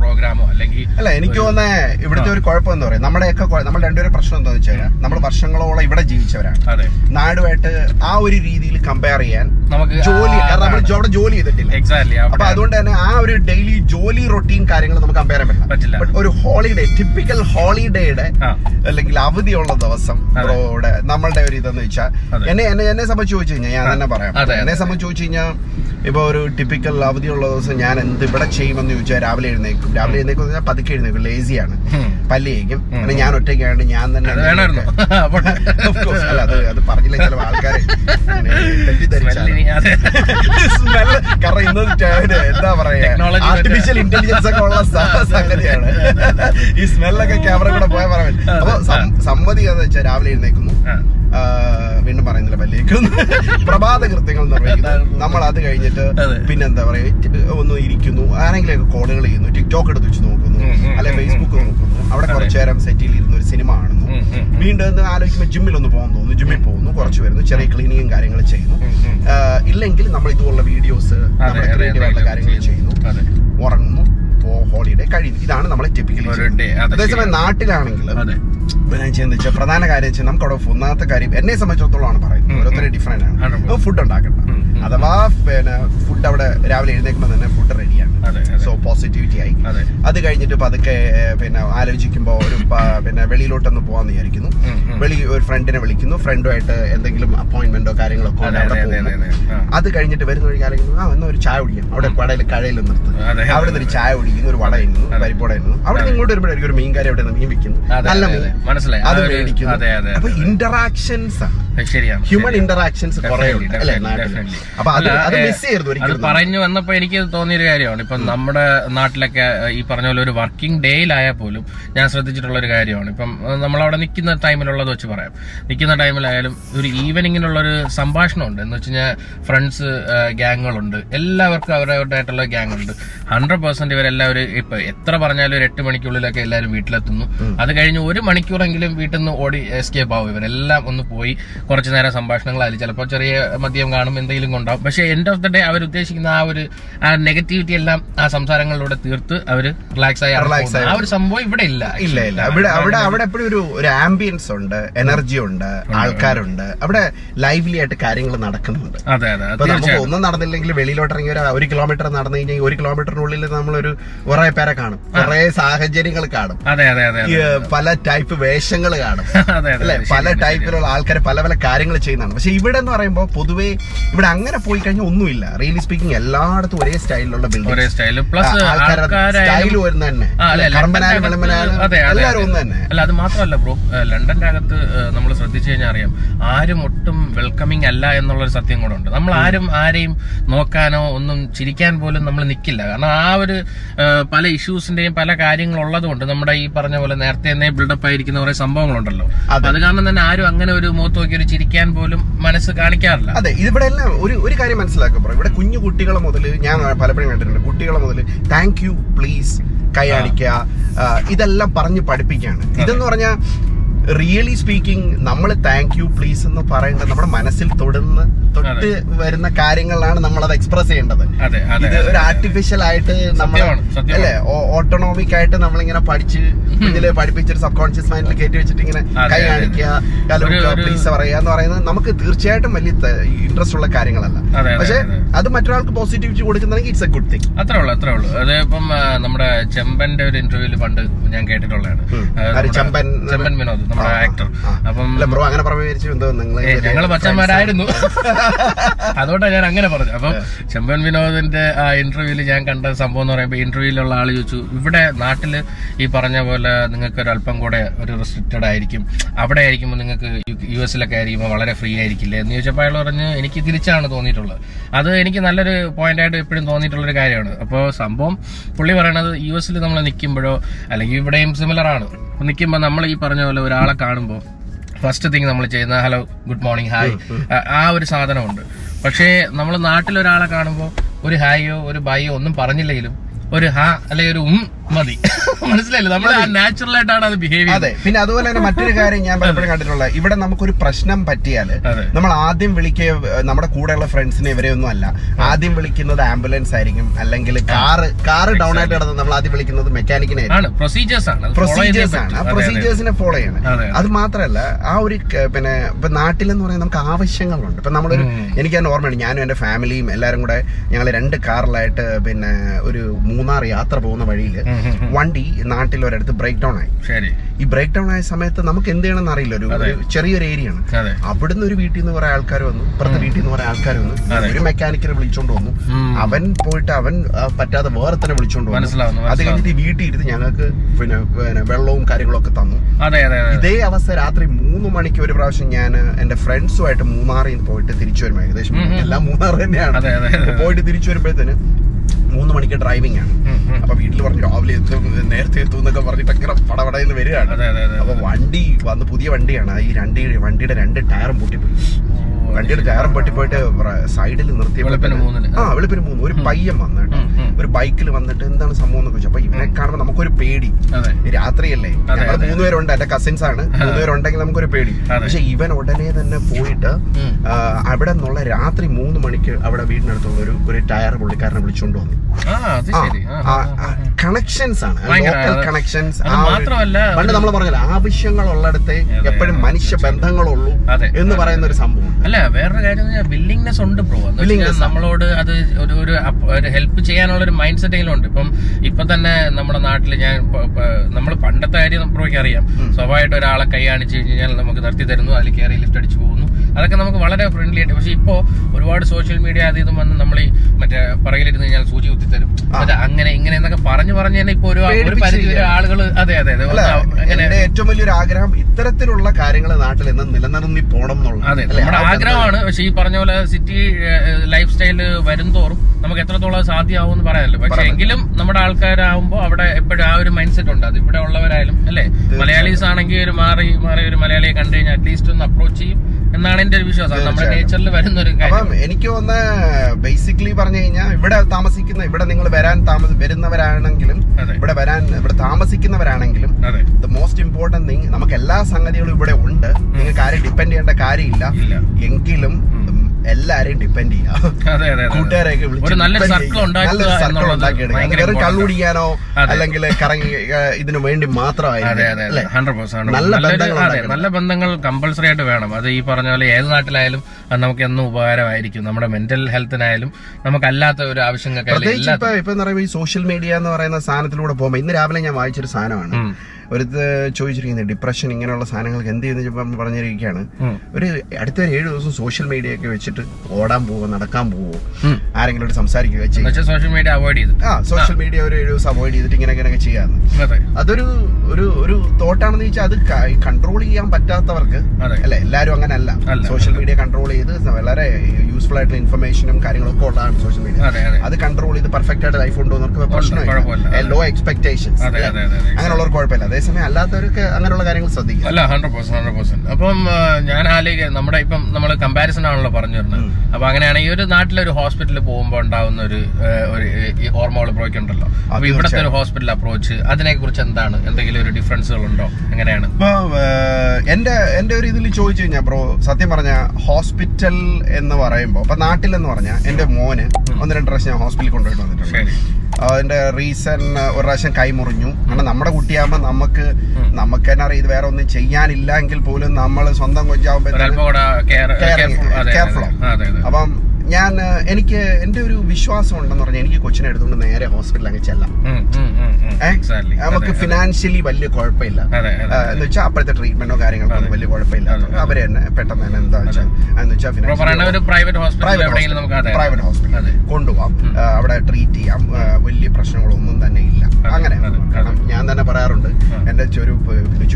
പ്രോഗ്രാമോ അല്ലെങ്കിൽ
അല്ല എനിക്ക് തോന്നുന്നത് ഇവിടുത്തെ ഒരു കുഴപ്പം എന്താ പറയുക നമ്മുടെയൊക്കെ നമ്മൾ രണ്ടുപേരും പ്രശ്നം എന്താന്ന് വെച്ചാൽ നമ്മൾ വർഷങ്ങളോളം ഇവിടെ ജീവിച്ചവരാണ്.
അതെ.
നാടുമായിട്ട് ആ ഒരു രീതിയിൽ കമ്പയർ ചെയ്യാൻ
നമുക്ക്
ജോലി കാരണം നമ്മൾ അവിടെ ജോലി ചെയ്തിട്ടില്ല.
എക്സാക്ട്ലി
അപ്പൊ അതുകൊണ്ട് തന്നെ ആ ഒരു ഡെയിലി ജോലി റൊട്ടീൻ കാര്യങ്ങൾ നമുക്ക് കമ്പയർ ചെയ്യാൻ
പറ്റില്ല.
ഒരു ഹോളിഡേ ടിപ്പിക്കൽ ഹോളിഡേയുടെ
ആ.
അല്ലെങ്കിൽ അവധിയുള്ള ദിവസം. ബ്രോയുടെ നമ്മളുടെ ഒരു ഇതെന്ന് വെച്ചാൽ എന്നെ എന്നെ എന്നെ സംബന്ധിച്ച് ചോദിച്ചു കഴിഞ്ഞാൽ ഞാൻ തന്നെ പറയാം. എന്നെ സംബന്ധിച്ച് ചോദിച്ചു കഴിഞ്ഞാൽ ഇപ്പൊ ഒരു ടിപ്പിക്കൽ അവധിയുള്ള ദിവസം ഞാൻ എന്ത് ഇവിടെ ചെയ്യുമെന്ന് ചോദിച്ചാൽ രാവിലെ എഴുന്നേക്കും രാവിലെ എഴുന്നേക്കും പറഞ്ഞാൽ പതുക്കെ എഴുന്നേക്കും ലേസിയാണ്
പല്ലിയേക്കും.
പിന്നെ ഞാൻ ഒറ്റയ്ക്കാണ് ഞാൻ തന്നെ അല്ല അത് അത് പറഞ്ഞില്ല. ചില ആൾക്കാരെ കാരണം ഇന്ന് എന്താ പറയാ?
Technology
ആർട്ടിഫിഷ്യൽ ഇന്റലിജൻസ് ഒക്കെ ഉള്ള സംഗതിയാണ്. ഈ സ്മെല്ലൊക്കെ ക്യാമറ കൂടെ പോയാൽ പറയാൻ അപ്പൊ സമ്മതി എന്ന് വെച്ചാൽ രാവിലെ എഴുന്നേക്കുന്നു വീണ്ടും പറയുന്നില്ല പല്ലേക്കുന്നു പ്രഭാത കൃത്യങ്ങൾ നിർവഹിക്കുന്നു. നമ്മൾ അത് കഴിഞ്ഞിട്ട്. പിന്നെന്താ പറയാ ഒന്ന് ഇരിക്കുന്നു. ആരെങ്കിലുമൊക്കെ കോളുകൾ ചെയ്യുന്നു. ടിക്ടോക്ക് എടുത്ത് വെച്ച് നോക്കുന്നു. അല്ലെ ഫേസ്ബുക്ക് നോക്കുന്നു. അവിടെ കുറച്ചു നേരം സെറ്റിൽ ഇരുന്ന് ഒരു സിനിമ കാണുന്നു. വീണ്ടും ആലോചിക്കുമ്പോൾ ജിമ്മിൽ ഒന്ന് പോകാൻ തോന്നുന്നു. ജിമ്മിൽ പോകുന്നു. കുറച്ച് വരുന്നു. ചെറിയ ക്ലീനിങ്ങും കാര്യങ്ങൾ ചെയ്യുന്നു. ഇല്ലെങ്കിൽ നമ്മൾ ഇതുപോലുള്ള വീഡിയോസ്
അതെ
നമ്മുടെ ക്രിയേറ്റീവ് ആയിട്ടുള്ള കാര്യങ്ങൾ ചെയ്യുന്നു. ഉറങ്ങുന്നു. ഹോളിഡേ കഴിയുന്നു. ഇതാണ് നമ്മളെ അതേസമയം നാട്ടിലാണെങ്കിൽ വെച്ചാൽ പ്രധാന കാര്യം വെച്ചാൽ നമുക്ക് അവിടെ ഒന്നാമത്തെ കാര്യം എന്നെ സംബന്ധിച്ചിടത്തോളം ആണ് പറയുന്നത് ഓരോരുത്തരും. ഡിഫറെന്റ് ആണ്. ഫുഡ് ഉണ്ടാക്കണ്ട.
ഉം, ഉം.
അഥവാ പിന്നെ ഫുഡ് അവിടെ രാവിലെ എഴുന്നേൽക്കുമ്പോൾ തന്നെ ഫുഡ് റെഡിയാണ് സോ പോസിറ്റിവിറ്റി ആയി.
അത്.
കഴിഞ്ഞിട്ട് പതുക്കെ പിന്നെ ആലോചിക്കുമ്പോൾ ഒരു പിന്നെ വെളിയിലോട്ടൊന്ന് പോകാന്ന് വിചാരിക്കുന്നു. വെളി ഒരു ഫ്രണ്ടിനെ വിളിക്കുന്നു. ഫ്രണ്ടുമായിട്ട് എന്തെങ്കിലും അപ്പോയിന്റ്മെന്റോ കാര്യങ്ങളോ
അതെ
കഴിഞ്ഞിട്ട് വരുന്ന വഴി ആലോചിക്കുന്നു. ആ എന്നാ ഒരു ചായ കുടിക്കാം. അവിടെ കടയിൽ കഴയിൽ നിർത്തും. അവിടെ നിന്ന് ഒരു ചായ കുടിക്കുന്നു ഒരു വട ഇന്നു. പരിപ്പോട ഇന്നു അവിടെ നിന്ന് ഇങ്ങോട്ട് വരുമ്പോഴായിരിക്കും ഒരു മീൻ കറി അവിടെ നിന്ന് മീൻ വിൽക്കുന്നു. നല്ല മീൻ.
മനസ്സിലായി.
അത് മേടിക്കുന്നു.
അതെ, അതെ,
അപ്പൊ ഇന്ററാക്ഷൻസ് ആണ്
ശരിയാണ്
ഹ്യൂമൻ ഇന്ററാക്ഷൻസ് കുറെ ഉണ്ട് അല്ലെ. അപ്പൊ അത് അത് മിസ്
അത് പറഞ്ഞു വന്നപ്പോ എനിക്ക് തോന്നിയൊരു കാര്യമാണ്. ഇപ്പൊ നമ്മുടെ നാട്ടിലൊക്കെ ഈ പറഞ്ഞ പോലെ ഒരു വർക്കിംഗ് ഡേയിലായാൽ പോലും ഞാൻ ശ്രദ്ധിച്ചിട്ടുള്ള ഒരു കാര്യമാണ്. ഇപ്പം നമ്മൾ അവിടെ നിൽക്കുന്ന ടൈമിലുള്ളത് വെച്ച് പറയാം. നിൽക്കുന്ന ടൈമിലായാലും ഒരു ഈവനിങ്ങിനുള്ള ഒരു സംഭാഷണം ഉണ്ട് എന്ന് വെച്ച് കഴിഞ്ഞാൽ ഫ്രണ്ട്സ് ഗ്യാങ്ങുകളുണ്ട് എല്ലാവർക്കും അവരവരുടേതായിട്ടുള്ള ഗ്യാങ് ഉണ്ട് ഹൺഡ്രഡ് പെർസെന്റ് ഇവരെല്ലാവരും ഇപ്പൊ എത്ര പറഞ്ഞാലും ഒരു എട്ട് മണിക്കുള്ളിലൊക്കെ എല്ലാവരും വീട്ടിലെത്തുന്നു. അത് കഴിഞ്ഞ് ഒരു മണിക്കൂറെങ്കിലും വീട്ടിൽ നിന്ന് ഓടി എസ്കേപ്പ് ആവും. ഇവരെല്ലാം ഒന്ന് പോയി കുറച്ച് നേരം സംഭാഷണങ്ങളായാലും ചിലപ്പോൾ ചെറിയ മദ്യം കാണും എന്തെങ്കിലും കൊണ്ടാവും. പക്ഷെ എൻഡ് ഓഫ് ദ ഡേ അവർ ഉദ്ദേശിക്കുന്ന ആ ഒരു ആ നെഗറ്റിവിറ്റി എല്ലാം ആ സംസാരങ്ങളിലൂടെ തീർത്ത് അവർ റിലാക്സ് ആയി റിലാക്സ്
ആയി
ആ ഒരു സംഭവം ഇവിടെ ഇല്ല
ഇല്ല ഇല്ല. അവിടെ അവിടെ അവിടെ എപ്പോഴും ഒരു ഒരു ആംബിയൻസ് ഉണ്ട് എനർജി ഉണ്ട് ആൾക്കാരുണ്ട്. അവിടെ ലൈവ്ലി ആയിട്ട് കാര്യങ്ങൾ നടക്കുന്നുണ്ട്.
അതെ അതെ
നമുക്ക് ഒന്നും നടന്നില്ലെങ്കിൽ വെളിയിലോട്ട് ഇറങ്ങി ഒരു ഒരു കിലോമീറ്റർ നടന്നു കഴിഞ്ഞാൽ ഒരു കിലോമീറ്ററിനുള്ളിൽ നമ്മളൊരു കുറെ പേരെ കാണും കുറെ സാഹചര്യങ്ങൾ കാണും.
അതെ അതെ അതെ
പല ടൈപ്പ് വേഷങ്ങൾ കാണും. അല്ലെ? പല ടൈപ്പിലുള്ള ആൾക്കാർ പല പല കാര്യങ്ങൾ ചെയ്യുന്നതാണ്. പക്ഷെ ഇവിടെ എന്ന് പറയുമ്പോൾ പൊതുവേ ഇവിടെ അങ്ങനെ പോയി കഴിഞ്ഞാൽ ഒന്നുമില്ല. റിയലി സ്പീക്കിംഗ് എല്ലായിടത്തും ഒരേ സ്റ്റൈലിലുള്ള
ഒരേ
ബിൽഡിംഗ് സ്റ്റൈൽ വരുന്ന തന്നെ. എല്ലാവരും. ഒന്ന് തന്നെ
അല്ല അത് മാത്രമല്ല ബ്രോ ലണ്ടന്റെ അകത്ത് നമ്മൾ ശ്രദ്ധിച്ചു കഴിഞ്ഞാൽ അറിയാം. ആരും ഒട്ടും വെൽക്കമിങ് അല്ല എന്നുള്ളൊരു സത്യം കൂടെ ഉണ്ട്. നമ്മൾ ആരും ആരെയും നോക്കാനോ ഒന്നും ചിരിക്കാൻ പോലും നമ്മൾ നിൽക്കില്ല കാരണം ആ ഒരു പല ഇഷ്യൂസിന്റെയും പല കാര്യങ്ങളുള്ളത് കൊണ്ട് നമ്മുടെ ഈ പറഞ്ഞ പോലെ നേരത്തെ തന്നെ ബിൽഡപ്പ് ആയിരിക്കുന്ന കുറെ സംഭവങ്ങളുണ്ടല്ലോ.
അത്.
കാരണം തന്നെ ആരും അങ്ങനെ ഒരു മുഖത്ത് നോക്കി ഒരു ചിരിക്കാൻ പോലും മനസ്സ് കാണിക്കാറില്ല.
അതെ ഇവിടെ എല്ലാം ഒരു ഒരു കാര്യം മനസ്സിലാക്കുക പറയാം ഇവിടെ കുഞ്ഞു കുട്ടികളെ മുതൽ ഞാൻ പലപ്പോഴും കണ്ടിട്ടുണ്ട്. കുട്ടികളെ മുതൽ താങ്ക് യു പ്ലീസ് കൈ അടിക്കുക. ഇതെല്ലാം പറഞ്ഞ് പഠിപ്പിക്കുകയാണ്. ഇതെന്ന് പറഞ്ഞാൽ റിയലി സ്പീക്കിംഗ് നമ്മൾ താങ്ക് യു പ്ലീസ് എന്ന് പറയേണ്ടത് നമ്മുടെ മനസ്സിൽ തൊടുന്ന തൊട്ട് വരുന്ന കാര്യങ്ങളിലാണ് നമ്മൾ അത് എക്സ്പ്രസ് ചെയ്യേണ്ടത് ഇത് ഒരു ആർട്ടിഫിഷ്യൽ ആയിട്ട് നമ്മൾ. അല്ലെ ഓട്ടോണോമിക് ആയിട്ട് നമ്മളിങ്ങനെ പഠിച്ച് ഇതിൽ പഠിപ്പിച്ചൊരു സബ് കോൺഷ്യസ് മൈൻഡിൽ കയറ്റി വെച്ചിട്ട് ഇങ്ങനെ കൈ. കാണിക്കുക പ്ലീസ് പറയുക എന്ന് പറയുന്നത് നമുക്ക് തീർച്ചയായിട്ടും വലിയ ഇൻട്രസ്റ്റ് ഉള്ള കാര്യങ്ങളല്ല. പക്ഷെ
അത്.
മറ്റൊരാൾക്ക് പോസിറ്റിവിറ്റി കൊടുക്കുന്നെങ്കിൽ ഇറ്റ്സ് എ ഗുഡ് തിങ്
അത്രേ ഉള്ളൂ അത്രേ ഉള്ളൂ. അത് ഇപ്പം നമ്മുടെ ചെമ്പന്റെ ഒരു ഇന്റർവ്യൂൽ പണ്ട് ഞാൻ കേട്ടിട്ടുള്ളതാണ്.
ചെമ്പൻ?
ചെമ്പൻ വിനോദ്. നമ്മുടെ ആക്ടർ അപ്പം
ബ്രോ അങ്ങനെ
ഞങ്ങൾ മച്ചന്മാരായിരുന്നു. അതുകൊണ്ടാണ് ഞാൻ അങ്ങനെ പറഞ്ഞത്. അപ്പം ചെമ്പൻ വിനോദിന്റെ ആ ഇന്റർവ്യൂൽ ഞാൻ കണ്ട സംഭവം എന്ന് പറയുമ്പോൾ ഇന്റർവ്യൂലുള്ള ആൾ ചോദിച്ചു ഇവിടെ നാട്ടിൽ ഈ പറഞ്ഞ പോലെ നിങ്ങൾക്ക് ഒരു അല്പം കൂടെ ഒരു റെസ്ട്രിക്റ്റഡ് ആയിരിക്കും. അവിടെ ആയിരിക്കുമ്പോൾ നിങ്ങൾക്ക് യു എസിലൊക്കെ ആയിരിക്കുമ്പോൾ വളരെ ഫ്രീ ആയിരിക്കില്ലേ? എന്ന് ചോദിച്ചപ്പോൾ അയാൾ പറഞ്ഞ് എനിക്ക് തിരിച്ചാണ് തോന്നിയിട്ടുള്ളത്. അത് എനിക്ക് നല്ലൊരു പോയിന്റ് ആയിട്ട് എപ്പോഴും തോന്നിയിട്ടുള്ളൊരു കാര്യമാണ്. അപ്പോൾ സംഭവം പുള്ളി പറയണത് യു എസിൽ നമ്മൾ നിൽക്കുമ്പോഴോ അല്ലെങ്കിൽ ഇവിടെയും സിമിലർ ആണ്. നിൽക്കുമ്പോൾ നമ്മൾ ഈ പറഞ്ഞ പോലെ ഒരാളെ കാണുമ്പോൾ ഫസ്റ്റ് തിങ് നമ്മൾ ചെയ്യുന്ന ഹലോ ഗുഡ് മോർണിംഗ് ഹായ് ആ ഒരു സാധനമുണ്ട്. പക്ഷേ നമ്മൾ നാട്ടിൽ ഒരാളെ കാണുമ്പോൾ ഒരു ഹായോ ഒരു ബൈയോ ഒന്നും പറഞ്ഞില്ലെങ്കിലും ഒരു ഹാ അല്ലെങ്കിൽ ഒരു ഉം മതി. മനസ്സിലായില്ലേ? നമ്മൾ നാച്ചുറൽ ആയിട്ടാണ് അത് ബിഹേവ്
അതെ. പിന്നെ അതുപോലെ തന്നെ മറ്റൊരു കാര്യം ഞാൻ പലപ്പോഴും കണ്ടിട്ടുള്ള ഇവിടെ നമുക്കൊരു പ്രശ്നം
പറ്റിയാൽ
നമ്മൾ ആദ്യം വിളിക്കുക നമ്മുടെ കൂടെയുള്ള ഫ്രണ്ട്സിനെ ഇവരെയൊന്നും അല്ല. ആദ്യം വിളിക്കുന്നത് ആംബുലൻസ് ആയിരിക്കും. അല്ലെങ്കിൽ കാറ് കാറ് ഡൗൺ ആയിട്ട് കിടന്ന് നമ്മൾ ആദ്യം വിളിക്കുന്നത് മെക്കാനിക്കിനെ
പ്രൊസീജിയേഴ്സ് ആണ്.
പ്രൊസീജിയേഴ്സ് ആണ്. ആ. പ്രൊസീജിയേഴ്സിനെ ഫോളോ ചെയ്യണം.
അത്
മാത്രമല്ല ആ ഒരു പിന്നെ ഇപ്പൊ നാട്ടിലെന്ന് പറയുന്നത് നമുക്ക് ആവശ്യങ്ങളുണ്ട്. ഇപ്പൊ നമ്മളൊരു എനിക്ക് തന്നെ ഓർമ്മയുണ്ട്. ഞാനും എന്റെ ഫാമിലിയും എല്ലാവരും കൂടെ ഞങ്ങൾ രണ്ട് കാറിലായിട്ട് പിന്നെ ഒരു മൂന്നാർ യാത്ര പോകുന്ന വഴിയിൽ. വണ്ടി നാട്ടിൽ ഒരിടത്ത് ബ്രേക്ക് ഡൗൺ ആയി ഈ ബ്രേക്ക് ഡൗൺ ആയ സമയത്ത് നമുക്ക് എന്ത് ചെയ്യണമെന്ന് അറിയില്ല. ഒരു ചെറിയൊരു ഏരിയ ആണ്. അവിടുന്ന് ഒരു വീട്ടിൽ നിന്ന് കുറെ ആൾക്കാർ വന്നു. ഇപ്പുറത്തെ വീട്ടിൽ നിന്ന് കുറെ ആൾക്കാർ വന്നു. ഒരു മെക്കാനിക്കിനെ വിളിച്ചോണ്ട് വന്നു. അവൻ പോയിട്ട് അവൻ പറ്റാതെ വേറെ തന്നെ വിളിച്ചോണ്ട് വന്നു. അത് കഴിഞ്ഞിട്ട് ഈ വീട്ടിൽ ഇരുന്ന് ഞങ്ങൾക്ക് പിന്നെ വെള്ളവും കാര്യങ്ങളൊക്കെ തന്നു. ഇതേ അവസ്ഥ രാത്രി മൂന്ന് മണിക്ക് ഒരു പ്രാവശ്യം ഞാൻ എന്റെ ഫ്രണ്ട്സുമായിട്ട് മൂന്നാറിൽ നിന്ന് പോയിട്ട് തിരിച്ചു വരുമ്പോൾ ഏകദേശം. എല്ലാം മൂന്നാർ തന്നെയാണ്. പോയിട്ട് തിരിച്ചു വരുമ്പോഴത്തേന് മൂന്ന് മണിക്ക് ഡ്രൈവിംഗ് ആണ്. അപ്പൊ വീട്ടിൽ പറഞ്ഞു രാവിലെ എത്തും നേരത്തെ എത്തും എന്നൊക്കെ പറഞ്ഞിട്ട് അങ്ങനെ പടപടയെന്ന് വരികയാണ്. അപ്പൊ വണ്ടി വന്ന് പുതിയ വണ്ടിയാണ്. ഈ രണ്ട് വണ്ടിയുടെ രണ്ട് ടയറും പൊട്ടിപ്പോയി. വണ്ടിയുടെ ടയറും പൊട്ടിപ്പോയിട്ട് സൈഡിൽ
നിർത്തി.
ആ വെളുപ്പിന് മൂന്ന്. ഒരു പയ്യൻ വന്നു കേട്ടോ.
ഉം, ഉം.
ഒരു ബൈക്കിൽ വന്നിട്ട് എന്താണ് സംഭവം എന്നൊക്കെ ചോദിച്ചു. അപ്പൊ ഇവനെ കാണുമ്പോൾ നമുക്കൊരു പേടി. രാത്രിയല്ലേ? ഞങ്ങൾ
ഞങ്ങൾ.
മൂന്നുപേരുണ്ട്. എന്റെ കസിൻസ് ആണ്. മൂന്നുപേരുണ്ടെങ്കിൽ നമുക്കൊരു പേടി. പക്ഷെ ഇവൻ ഉടനെ തന്നെ പോയിട്ട്. അവിടെ നിന്നുള്ള രാത്രി മൂന്ന് മണിക്ക് അവിടെ വീടിനടുത്തുള്ള ഒരു ഒരു ടയർ പുള്ളിക്കാരനെ വിളിച്ചോണ്ട് വന്നു. കണക്ഷൻസ് ആണ്. ലോക്കൽ കണക്ഷൻസ്
മാത്രമല്ല,
പണ്ട് നമ്മൾ പറഞ്ഞല്ലോ ആവശ്യങ്ങളുള്ളിടത്തെ
അതെ,
എപ്പോഴും മനുഷ്യ ബന്ധങ്ങളുള്ളൂ എന്ന് പറയുന്ന ഒരു സംഭവം
അല്ല വേറൊരു കാര്യം വില്ലിങ്നെസ് ഉണ്ട് ബ്രോ നമ്മളോട് അത് ഒരു ഒരു ഹെൽപ്പ് ചെയ്യാനുള്ള ഒരു മൈൻഡ് സെറ്റെങ്കിലും ഉണ്ട്. ഇപ്പം ഇപ്പൊ തന്നെ നമ്മുടെ നാട്ടിൽ ഞാൻ നമ്മൾ പണ്ടത്തെ കാര്യം ബ്രോയ്ക്ക് അറിയാം. സ്വാഭാവികമായിട്ട് ഒരാളെ കൈ കാണിച്ചു കഴിഞ്ഞാൽ നമുക്ക് നിർത്തി തരുന്നു അതിൽ കയറി ലിഫ്റ്റ് അടിച്ചു പോകുന്നു. അതൊക്കെ നമുക്ക് വളരെ ഫ്രണ്ട്ലി ആയിട്ട് പക്ഷെ ഇപ്പോ ഒരുപാട് സോഷ്യൽ മീഡിയ അത് ഇതും വന്ന് നമ്മൾ ഈ മറ്റേ പറയിലിരുന്ന് കഴിഞ്ഞാൽ സൂചി കുത്തി തരും അതെ അങ്ങനെ ഇങ്ങനെ എന്നൊക്കെ പറഞ്ഞു പറഞ്ഞു തന്നെ ഇപ്പൊ ഒരു ഒരു പരിധി. ആളുകൾ അതെ അതെ അതെ.
ഏറ്റവും വലിയൊരു ആഗ്രഹം ഇത്തരത്തിലുള്ള കാര്യങ്ങൾ നാട്ടിൽ നിന്ന് നിലനിർന്നി പോണം എന്നുള്ളത്.
അതെ നമ്മുടെ ആഗ്രഹമാണ്. പക്ഷെ ഈ പറഞ്ഞ പോലെ സിറ്റി ലൈഫ് സ്റ്റൈൽ വരുംതോറും നമുക്ക് എത്രത്തോളം സാധ്യമാവും എന്ന് പറയാനല്ലോ. പക്ഷെ എങ്കിലും നമ്മുടെ ആൾക്കാരാകുമ്പോൾ അവിടെ എപ്പോഴും ആ ഒരു മൈൻഡ് സെറ്റ് ഉണ്ട്. അത് ഇവിടെ ഉള്ളവരായാലും അല്ലേ? മലയാളീസ് ആണെങ്കിൽ ഒരു മാറി മാറി ഒരു മലയാളിയെ കണ്ടു കഴിഞ്ഞാൽ അറ്റ്ലീസ്റ്റ് ഒന്ന് അപ്രോച്ച് ചെയ്യും. എന്നാണ് എന്റെ ഒരു വിശ്വാസം. നമ്മുടെ നേച്ചറിൽ വരുന്ന ഒരു കാര്യം.
എനിക്ക് ഒന്ന് ബേസിക്കലി പറഞ്ഞു കഴിഞ്ഞാൽ ഇവിടെ താമസിക്കുന്ന ഇവിടെ നിങ്ങൾ വരാൻ താമസ വരുന്നവരാണെങ്കിലും ഇവിടെ വരാൻ ഇവിടെ താമസിക്കുന്നവരാണെങ്കിലും ദ മോസ്റ്റ് ഇമ്പോർട്ടന്റ് തിങ് നമുക്ക് എല്ലാ സംഗതികളും ഇവിടെ ഉണ്ട്. നിങ്ങൾക്ക് ആരും ഡിപ്പെൻഡ് ചെയ്യേണ്ട കാര്യമില്ല. എങ്കിലും എല്ലാരെയും ഡിപ്പെൻഡ് ചെയ്യാം. കൂട്ടുകാരെയൊക്കെ വിളിച്ച്
നല്ലൊരു സർക്കിൾ.
കള്ളുടിക്കാനോ അല്ലെങ്കിൽ കറങ്ങി ഇതിനു വേണ്ടി മാത്രമായിരിക്കും. നല്ല ബന്ധങ്ങൾ
കമ്പൾസറി ആയിട്ട് വേണം. അത് ഈ പറഞ്ഞ പോലെ ഏത് നാട്ടിലായാലും അത് നമുക്ക് എന്നും ഉപകാരമായിരിക്കും. നമ്മുടെ മെന്റൽ ഹെൽത്തിനായാലും നമുക്കല്ലാത്ത ഒരു ആവശ്യങ്ങൾക്ക്
ഇപ്പൊ ഇപ്പൊ ഈ സോഷ്യൽ മീഡിയ എന്ന് പറയുന്ന സാധനത്തിലൂടെ പോകുമ്പോൾ ഇന്ന് രാവിലെ ഞാൻ വായിച്ചൊരു സാധനമാണ്. ഒരു ചോദിച്ചിരിക്കുന്നത് ഡിപ്രഷൻ ഇങ്ങനെയുള്ള സാധനങ്ങൾക്ക് എന്ത് ചെയ്യുന്ന? പറഞ്ഞിരിക്കുകയാണ്. ഒരു അടുത്ത ഏഴ് ദിവസം സോഷ്യൽ മീഡിയ ഒക്കെ വെച്ചിട്ട് ഓടാൻ പോവോ നടക്കാൻ പോവോ ആരെങ്കിലും ഒരു സംസാരിക്കുക
സോഷ്യൽ മീഡിയ അവോയ്ഡ് ചെയ്തിട്ട്.
ആ സോഷ്യൽ മീഡിയ ഒരു ഏഴ് ദിവസം അവോയ്ഡ് ചെയ്തിട്ട് ഇങ്ങനെ ഇങ്ങനെ ചെയ്യാന്ന്.
അതെ.
അതൊരു ഒരു ഒരു തോട്ടാണെന്ന് ചോദിച്ചാൽ അത് കൺട്രോൾ ചെയ്യാൻ പറ്റാത്തവർക്ക്. അല്ലെ എല്ലാവരും അങ്ങനെ അല്ല. സോഷ്യൽ മീഡിയ കൺട്രോൾ ചെയ്ത് വളരെ യൂസ്ഫുൾ ആയിട്ടുള്ള ഇൻഫർമേഷനും കാര്യങ്ങളൊക്കെ ഉള്ളതാണ് സോഷ്യൽ മീഡിയ
അതെ
കൺട്രോൾ ചെയ്ത് പെർഫെക്റ്റ് ആയിട്ട് ലൈഫ് കൊണ്ടുപോകുന്നവർക്ക്. പ്രശ്നമില്ല. ലോ എക്സ്പെക്ടേഷൻസ് അങ്ങനെയുള്ളവർക്ക് കുഴപ്പമില്ല. അതേസമയം അല്ലാത്തവർക്ക് അങ്ങനെയുള്ള കാര്യങ്ങൾ ശ്രദ്ധിക്കും.
അല്ല ഹൺഡ്രഡ് പെർസെന്റ് ഹൺഡ്രഡ് പെർസെന്റ് അപ്പം ഞാൻ ആലോചിക്കുക നമ്മുടെ ഇപ്പം നമ്മൾ കമ്പാരിസൺ ആണല്ലോ പറഞ്ഞു വരുന്നത്. അപ്പൊ അങ്ങനെയാണെങ്കിൽ ഒരു നാട്ടിലെ ഒരു ഹോസ്പിറ്റലിൽ പോകുമ്പോൾ ഉണ്ടാവുന്ന ഒരു ഒരു ഓർമ്മകൾ ബ്രോക്ക് ഉണ്ടല്ലോ. അപ്പൊ ഇവിടുത്തെ ഒരു ഹോസ്പിറ്റൽ അപ്രോച്ച് അതിനെ കുറിച്ച് എന്താണ്? എന്തെങ്കിലും ഒരു ഡിഫറൻസുകൾ ഉണ്ടോ? എങ്ങനെയാണ്?
എന്റെ എന്റെ ഒരു ഇതിൽ ചോദിച്ചു കഴിഞ്ഞാൽ ബ്രോ സത്യം പറഞ്ഞ ഹോസ്പിറ്റൽ എന്ന് പറയുമ്പോ അപ്പൊ നാട്ടിലെന്ന് പറഞ്ഞാൽ എന്റെ മോന് ഒന്ന് രണ്ട് പ്രാവശ്യം ഞാൻ ഹോസ്പിറ്റലിൽ കൊണ്ടുപോയിട്ട് വന്നിട്ടുണ്ട്.
ശരി
അതിന്റെ റീസൺ ഒരു പ്രാവശ്യം കൈമുറിഞ്ഞു കാരണം നമ്മുടെ കുട്ടിയാകുമ്പോൾ നമുക്ക് നമുക്ക് തന്നെ അറിയാം ഇത് വേറെ ഒന്നും ചെയ്യാനില്ല എങ്കിൽ പോലും നമ്മൾ സ്വന്തം കൊച്ചാകുമ്പോ
കെയർഫുള്ള കൂടെ കെയർ കെയർഫുൾ അതെ
careful
അതെ.
ആവും.
അതെ അതെ.
അപ്പം ഞാൻ എനിക്ക് എന്റെ ഒരു വിശ്വാസം ഉണ്ടെന്ന് പറഞ്ഞാൽ എനിക്ക് കൊച്ചിനെ എടുത്തുകൊണ്ട് നേരെ ഹോസ്പിറ്റലിൽ അങ്ങ് ചെല്ലാം. നമുക്ക്. ഫിനാൻഷ്യലി വലിയ കുഴപ്പമില്ല. എന്ന് വെച്ചാൽ അപ്പോഴത്തെ ട്രീറ്റ്മെന്റോ കാര്യങ്ങൾക്കൊന്നും വലിയ കുഴപ്പമില്ല. അവർ തന്നെ പെട്ടെന്ന് തന്നെ എന്താ വെച്ചാൽ എന്ന് വെച്ചാൽ
പ്രൈവറ്റ് ഹോസ്പിറ്റൽ
കൊണ്ടുപോകാം അവിടെ ട്രീറ്റ് ചെയ്യാം. പ്രശ്നങ്ങളൊന്നും തന്നെ ഇല്ല. അങ്ങനെ. കാരണം ഞാൻ തന്നെ പറയാറുണ്ട്. എന്റെ ഒരു പിന്നെ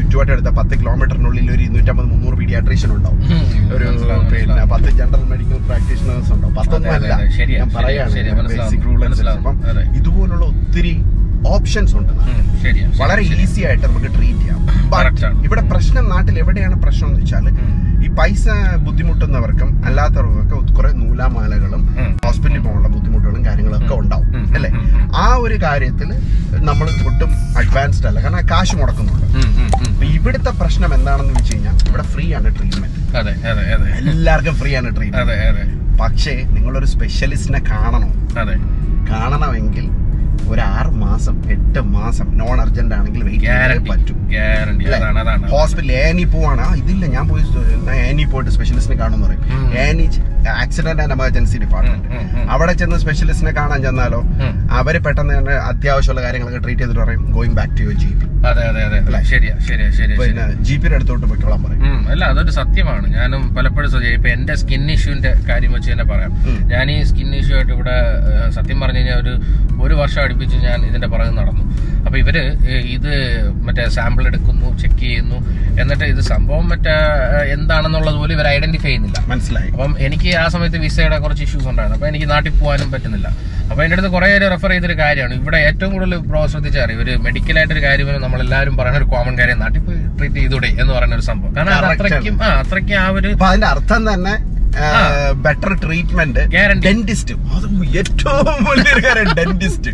പത്ത് കിലോമീറ്ററിനുള്ളിൽ ഒരു ഇരുന്നൂറ്റമ്പത് മുന്നൂറ് പീഡിയാട്രീഷ്യൻ ഉണ്ടാവും. ഒരു പിന്നെ. പത്ത് ജനറൽ മെഡിക്കൽ പ്രാക്ടീഷണേഴ്സ് ഉണ്ടാവും പത്തൊന്നും അല്ല ഞാൻ പറയാണ് ബേസിക് റൂൾ അനുസരിച്ച്. അപ്പം ഇതുപോലുള്ള ഒത്തിരി ഓപ്ഷൻസ് ഉണ്ട്. വളരെ ഈസി ആയിട്ട് നമുക്ക് ട്രീറ്റ് ചെയ്യാം. ഇവിടെ പ്രശ്നം നാട്ടിൽ എവിടെയാണ് പ്രശ്നം എന്ന് വെച്ചാൽ ഈ പൈസ ബുദ്ധിമുട്ടുന്നവർക്കും അല്ലാത്തവർക്കൊക്കെ കുറെ നൂലാമാലകളും. ഹോസ്പിറ്റലിൽ പോകാനുള്ള ബുദ്ധിമുട്ടുകളും കാര്യങ്ങളൊക്കെ ഉണ്ടാവും അല്ലെ. ആ ഒരു കാര്യത്തിൽ നമ്മൾ ഒട്ടും അഡ്വാൻസ്ഡ് അല്ല. കാരണം കാശ് മുടക്കുന്നുണ്ട്. ഇവിടുത്തെ പ്രശ്നം എന്താണെന്ന് വെച്ച് കഴിഞ്ഞാൽ ഇവിടെ ഫ്രീ ആണ് ട്രീറ്റ്മെന്റ് എല്ലാവർക്കും ഫ്രീ ആണ് ട്രീറ്റ്മെന്റ് പക്ഷേ നിങ്ങളൊരു സ്പെഷ്യലിസ്റ്റിനെ കാണണം. കാണണമെങ്കിൽ ഒരു ആറ് മാസം എട്ട് മാസം നോൺ അർജന്റ് ആണെങ്കിൽ വെയിറ്റ് പറ്റും. ഹോസ്പിറ്റലിൽ ഏനി പോവാണ്. ഇതില്ല ഞാൻ പോയി ഏനി പോയിട്ട് സ്പെഷ്യലിസ്റ്റിനെ കാണുമെന്ന് പറയും. Any accident and emergency department. അവിടെ ചെന്ന് സ്പെഷ്യലിസ്റ്റിനെ കാണാൻ ചെന്നാലോ. അവർ പെട്ടെന്ന് തന്നെ അത്യാവശ്യമുള്ള കാര്യങ്ങളൊക്കെ ട്രീറ്റ് ചെയ്തിട്ട് പറയും going back to your G P
അതെ അതെ അതെ അതെ. ശരിയാ ശരിയാ ശരിയാ
പിന്നെ ജി പിയുടെ അടുത്തോട്ട് പൊയ്ക്കോളാൻ പറയും.
അല്ല അതൊരു സത്യമാണ്. ഞാനും പലപ്പോഴും ഇപ്പൊ എന്റെ സ്കിൻ ഇഷ്യൂന്റെ കാര്യം വെച്ച് തന്നെ പറയാം. ഞാൻ ഈ സ്കിൻ ഇഷ്യൂ ആയിട്ട് ഇവിടെ സത്യം പറഞ്ഞു കഴിഞ്ഞാൽ ഒരു ഒരു വർഷം അടുപ്പിച്ച് ഞാൻ ഇതിന്റെ പുറകെ നടന്നു. അപ്പോൾ ഇവർ ഇത് മറ്റേ സാമ്പിൾ എടുക്കുന്നു ചെക്ക് ചെയ്യുന്നു. എന്നിട്ട് ഇത് സംഭവം മറ്റേ എന്താണെന്നുള്ളത് പോലും ഇവർ ഐഡന്റിഫൈ ചെയ്യുന്നില്ല.
മനസ്സിലായി.
അപ്പം എനിക്ക് ആ സമയത്ത് വിസയുടെ കുറച്ച് ഇഷ്യൂസ് ഉണ്ടായിരുന്നു. അപ്പോൾ എനിക്ക് നാട്ടിൽ പോകാനും പറ്റുന്നില്ല. അപ്പോൾ എന്റെ അടുത്ത് കുറെ പേര് റെഫർ ചെയ്തൊരു കാര്യമാണ്. ഇവിടെ ഏറ്റവും കൂടുതൽ പ്രോ ശ്രദ്ധിച്ചറിയും. ഒരു മെഡിക്കലായിട്ടൊരു കാര്യം നമ്മളെല്ലാവരും പറയുന്ന ഒരു കോമൺ കാര്യം നാട്ടിൽ പോയി ട്രീറ്റ് ചെയ്തൂടെ എന്ന് പറയുന്ന ഒരു സംഭവം. കാരണം അത്. അത്രയ്ക്കും ആ അത്രയ്ക്കും ആ ഒരു
അതിന്റെ അർത്ഥം തന്നെ. ബെറ്റർ ട്രീറ്റ്മെന്റ് ഡെന്റിസ്റ്റ് അതും ഏറ്റവും വലിയൊരു കാര്യം ഡെന്റിസ്റ്റ്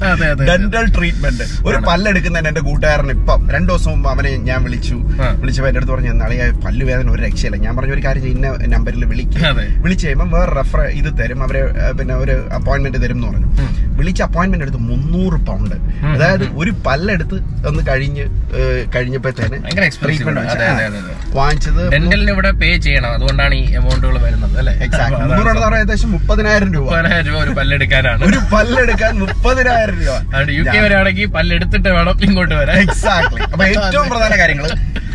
ഡെന്റൽ ട്രീറ്റ്മെന്റ് ഒരു. പല്ലെടുക്കുന്നതിന് എന്റെ കൂട്ടുകാരൻ ഇപ്പം രണ്ടു ദിവസം മുമ്പ് അവനെ ഞാൻ വിളിച്ചു.
വിളിച്ചപ്പോൾ
വിളിച്ചപ്പോ എന്റെ അടുത്ത് പറഞ്ഞു നാളെ പല്ല് വേദന ഒരു രക്ഷയില്ല. ഞാൻ പറഞ്ഞ ഒരു കാര്യം ഇന്ന നമ്പറിൽ വിളിക്കും. വിളിച്ചു കഴിയുമ്പോൾ വേറെ റെഫർ ഇത് തരും. അവരെ പിന്നെ ഒരു അപ്പോയിന്റ്മെന്റ് തരും എന്ന് പറഞ്ഞു വിളിച്ച അപ്പോയിന്റ്മെന്റ് എടുത്ത് മുന്നൂറ് പൗണ്ട് അതായത് ഒരു പല്ലെടുത്ത് ഒന്ന് കഴിഞ്ഞ് കഴിഞ്ഞപ്പോഴത്തേന് ട്രീറ്റ്മെന്റ് വാങ്ങിച്ചത്
ഡെന്റലിന് ഇവിടെ പേ ചെയ്യണം. അതുകൊണ്ടാണ് ഈ എമൗണ്ടുകൾ വരുന്നത്. അല്ലേ?
എക്സാക്ട് മുന്നൂറ് പറഞ്ഞാൽ ഏകദേശം മുപ്പതിനായിരം രൂപ.
മുപ്പതിനായിരം രൂപ ഒരു പല്ലെടുക്കാനാണ്.
ഒരു പല്ലെടുക്കാൻ മുപ്പതിനായിരം രൂപ.
യു കെ വരാണെങ്കിൽ പല്ലെടുത്തിട്ട് വേണം ഇങ്ങോട്ട് വരാൻ.
എക്സാക്ട്ലി അപ്പൊ ഏറ്റവും പ്രധാന കാര്യങ്ങൾ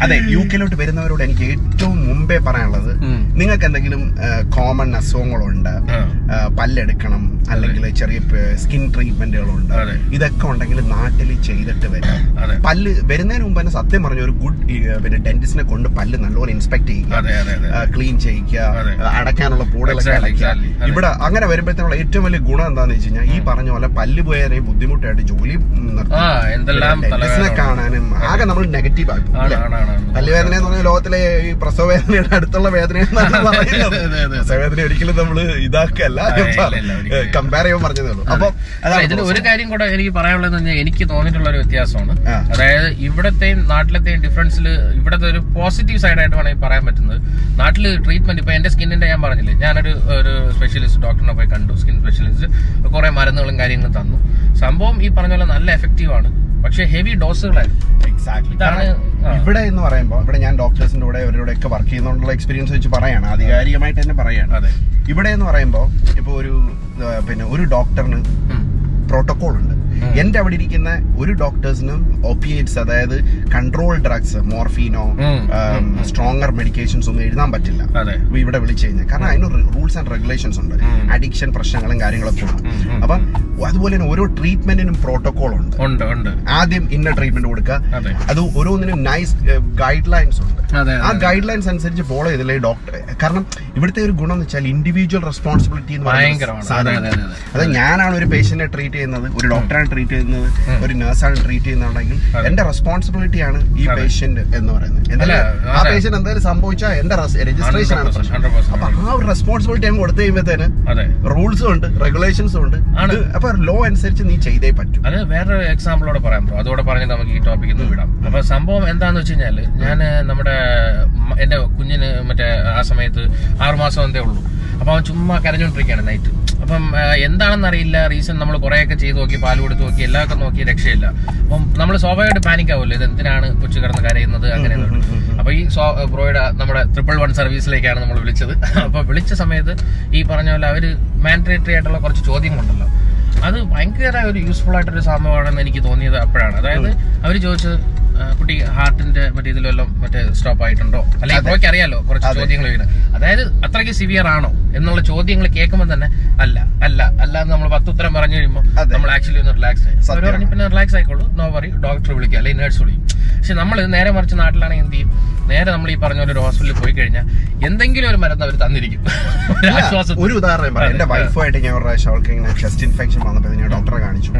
അതെ യു കെയിലോട്ട് വരുന്നവരോട് എനിക്ക് ഏറ്റവും മുമ്പേ പറയാനുള്ളത് നിങ്ങൾക്ക് എന്തെങ്കിലും കോമൺ അസുഖങ്ങളുണ്ട് പല്ലെടുക്കണം അല്ലെങ്കിൽ ചെറിയ സ്കിൻ ട്രീറ്റ്മെന്റുകളുണ്ട്. ഇതൊക്കെ ഉണ്ടെങ്കിൽ നാട്ടിൽ ചെയ്തിട്ട് വരാം. പല്ല് വരുന്നതിന് മുമ്പ് തന്നെ സത്യം പറഞ്ഞ ഒരു ഗുഡ് പിന്നെ ഡെന്റിസ്റ്റിനെ കൊണ്ട് പല്ല് നല്ലപോലെ ഇൻസ്പെക്ട് ചെയ്യുക ക്ലീൻ ചെയ്യിക്കുക അടയ്ക്കാനുള്ള പൂടലൊക്കെ അടയ്ക്കുക. ഇവിടെ അങ്ങനെ വരുമ്പോഴത്തേനുള്ള ഏറ്റവും വലിയ ഗുണം എന്താണെന്ന് വെച്ച് കഴിഞ്ഞാൽ ഈ പറഞ്ഞ പോലെ പല്ല് പോയാൽ ബുദ്ധിമുട്ടായിട്ട് ജോലി നിർത്തി. കാണാനും ആകെ നമ്മൾ നെഗറ്റീവ് ആയി പല്ലുവേദന എന്ന് പറഞ്ഞാൽ ലോകത്തിലെ ഈ പ്രസവ വേദനയുടെ അടുത്തുള്ള പറയുന്നത്. വേദന ഒരിക്കലും നമ്മൾ ഇതാക്കല്ല കമ്പയർ ചെയ്യാൻ പറഞ്ഞതേ ഉള്ളൂ അപ്പൊ
ഇതിന് ഇതിൽ ഒരു കാര്യം കൂടെ എനിക്ക് പറയാനുള്ളത് പറഞ്ഞാൽ എനിക്ക് തോന്നിയിട്ടുള്ള ഒരു വ്യത്യാസമാണ്. അതായത് ഇവിടത്തെയും നാട്ടിലത്തെയും ഡിഫറൻസിൽ ഇവിടത്തെ ഒരു പോസിറ്റീവ് സൈഡായിട്ട് വേണമെങ്കിൽ പറയാൻ പറ്റുന്നത് നാട്ടിൽ ട്രീറ്റ്മെന്റ് ഇപ്പൊ എന്റെ സ്കിന്നിന്റെ ഞാൻ പറഞ്ഞില്ലേ ഞാനൊരു ഒരു സ്പെഷ്യലിസ്റ്റ് ഡോക്ടറിനെ പോയി കണ്ടു സ്കിൻ സ്പെഷ്യലിസ്റ്റ് കുറെ മരുന്നുകളും കാര്യങ്ങളും തന്നു. സംഭവം ഈ പറഞ്ഞ പോലെ നല്ല എഫക്റ്റീവ് ആണ്. പക്ഷെ ഹെവി ഡോസുകളായിരുന്നു.
എക്സാക്ട്ലി ഇവിടെ എന്ന് പറയുമ്പോൾ ഇവിടെ ഞാൻ ഡോക്ടേഴ്സിന്റെ കൂടെ ഇവരുടെ ഒക്കെ വർക്ക് ചെയ്യുന്നതുകൊണ്ടുള്ള എക്സ്പീരിയൻസ് വെച്ച് പറയാണ്. ആധികാരികമായിട്ട് തന്നെ പറയാണ്.
അതെ.
ഇവിടെ എന്ന് പറയുമ്പോൾ ഇപ്പോൾ ഒരു പിന്നെ ഒരു ഡോക്ടറിന്
പ്രോട്ടോക്കോൾ
പ്രോട്ടോകോൾ ഉണ്ട്. എന്റെ അവിടെ ഇരിക്കുന്ന ഒരു ഡോക്ടേഴ്സിനും ഒപ്പിയേറ്റ്സ് അതായത് കൺട്രോൾ ഡ്രഗ്സ് മോർഫീനോ സ്ട്രോങ്ങർ മെഡിക്കേഷൻസ് ഒന്നും എഴുതാൻ പറ്റില്ല. ഇവിടെ വിളിച്ചു കഴിഞ്ഞാൽ. കാരണം അതിന് റൂൾസ് ആൻഡ് റെഗുലേഷൻസ് ഉണ്ട്. അഡിക്ഷൻ പ്രശ്നങ്ങളും കാര്യങ്ങളൊക്കെ ഉണ്ട്. അപ്പം അതുപോലെ തന്നെ ഓരോ ട്രീറ്റ്മെന്റിനും പ്രോട്ടോകോൾ ഉണ്ട്. ആദ്യം ഇന്ന ട്രീറ്റ്മെന്റ് കൊടുക്കുക.
അതെ.
ഓരോന്നിനും നൈസ് ഗൈഡ് ലൈൻസ് ഉണ്ട്. ആ ഗൈഡ് ലൈൻസ് അനുസരിച്ച് ഫോളോ ചെയ്തില്ലേ ഡോക്ടർ കാരണം ഇവിടുത്തെ ഒരു ഗുണം എന്ന് വെച്ചാൽ ഇൻഡിവിജ്വൽ റെസ്പോൺസിബിലിറ്റി എന്ന്
പറയുന്നത്
അതായത് ഞാനാണ് ഒരു പേഷ്യന്റിനെ ട്രീറ്റ് ചെയ്യുന്നത്. ഒരു ഡോക്ടറാണ് ട്രീറ്റ് ചെയ്യുന്നത് ഒരു നഴ്സാണ് ട്രീറ്റ് ചെയ്യുന്നുണ്ടെങ്കിൽ. എന്റെ റെസ്പോൺസിബിലിറ്റി ആണ് ഈ. പേഷ്യന്റ് എന്ന് പറയുന്നത്. എന്തായാലും ആ. പേഷ്യന്റ് എന്തെങ്കിലും സംഭവിച്ചാൽ എന്റെ രജിസ്ട്രേഷൻ ആണ്.
100%,
പ്രശ്നം അപ്പൊ ആ ഒരു റെസ്പോൺസിബിലിറ്റി അങ്ങ് കൊടുത്തു കഴിയുമ്പോഴത്തേന് റൂൾസും ഉണ്ട് റെഗുലേഷൻസും ഉണ്ട്. അപ്പൊ ലോ അനുസരിച്ച് നീ ചെയ്തേ പറ്റും.
അത് വേറെ എക്സാമ്പിളോട് പറയാം ബ്രോ അതോടെ പറഞ്ഞ് നമുക്ക് ഈ ടോപ്പിക്കിൽ നിന്ന് വിടാം. അപ്പൊ സംഭവം എന്താന്ന് വെച്ച് കഴിഞ്ഞാൽ ഞാൻ നമ്മുടെ എന്റെ കുഞ്ഞിന് മറ്റേ ആ സമയത്ത് ആറുമാസം എന്തേ ഉള്ളൂ. അപ്പൊ അവൻ ചുമ്മാ കരഞ്ഞുകൊണ്ടിരിക്കുകയാണ് നൈറ്റ് അപ്പം എന്താണെന്നറിയില്ല എന്താണെന്ന് അറിയില്ല. റീസൺ നമ്മൾ കുറെയൊക്കെ ചെയ്ത് നോക്കി പാൽ കൊടുത്ത് നോക്കി എല്ലാമൊക്കെ നോക്കി രക്ഷയില്ല. അപ്പം നമ്മൾ സ്വാഭാവികമായിട്ട് പാനിക് ആവുമല്ലോ ഇത് എന്തിനാണ് കൊച്ചു കിടന്ന് കരയുന്നത് അങ്ങനെ അപ്പൊ ഈ ബ്രോയുടെ നമ്മുടെ ട്രിപ്പിൾ വൺ സർവീസിലേക്കാണ് നമ്മൾ വിളിച്ചത്. അപ്പൊ വിളിച്ച സമയത്ത് ഈ പറഞ്ഞ പോലെ അവർ മാൻഡേറ്ററി ആയിട്ടുള്ള കുറച്ച് ചോദ്യങ്ങളുണ്ടല്ലോ. അത് ഭയങ്കര ഒരു യൂസ്ഫുൾ ആയിട്ടൊരു സംഭവമാണെന്ന് എനിക്ക് തോന്നിയത് അപ്പോഴാണ്. അതായത് അവർ ചോദിച്ചത് കുട്ടി ഹാർട്ടിന്റെ മറ്റേ ഇതിലെല്ലാം മറ്റേ സ്റ്റോപ്പ് ആയിട്ടുണ്ടോ? അല്ലെ ബ്രോയ്ക്ക് അറിയാലോ കുറച്ച് ചോദ്യങ്ങൾ വീണ് അതായത് അത്രയ്ക്ക് സിവിയർ ആണോ എന്നുള്ള ചോദ്യങ്ങൾ കേൾക്കുമ്പോൾ തന്നെ അല്ല അല്ല അല്ല എന്ന് നമ്മൾ പത്ത് ഉത്തരം പറഞ്ഞു കഴിയുമ്പോൾ നമ്മൾ ആക്ച്വലി ഒന്ന് റിലാക്സ് ആയി. അവർ പറഞ്ഞു പിന്നെ റിലാക്സ് ആയിക്കോളൂ. നോ വറി ഡോക്ടർ വിളിക്കുക. അല്ലെങ്കിൽ നേഴ്സ് വിളിക്കും പക്ഷെ നമ്മൾ നേരെ മറിച്ച് നാട്ടിലാണെങ്കിൽ എന്ത് ചെയ്യും? നേരെ നമ്മൾ ഈ പറഞ്ഞ പോലെ ഒരു ഹോസ്പിറ്റലിൽ പോയി കഴിഞ്ഞാൽ എന്തെങ്കിലും ഒരു മരുന്ന് അവർ തന്നിരിക്കും. ഒരു
ഉദാഹരണം പറയാം. എന്റെ വൈഫായിട്ട് ഞാൻ ഒരു പ്രാവശ്യം അവൾക്ക് ഇങ്ങനെ ചെസ്റ്റ് ഇൻഫെക്ഷൻ വന്നപ്പോൾ ഞാൻ ഡോക്ടറെ കാണിച്ചു.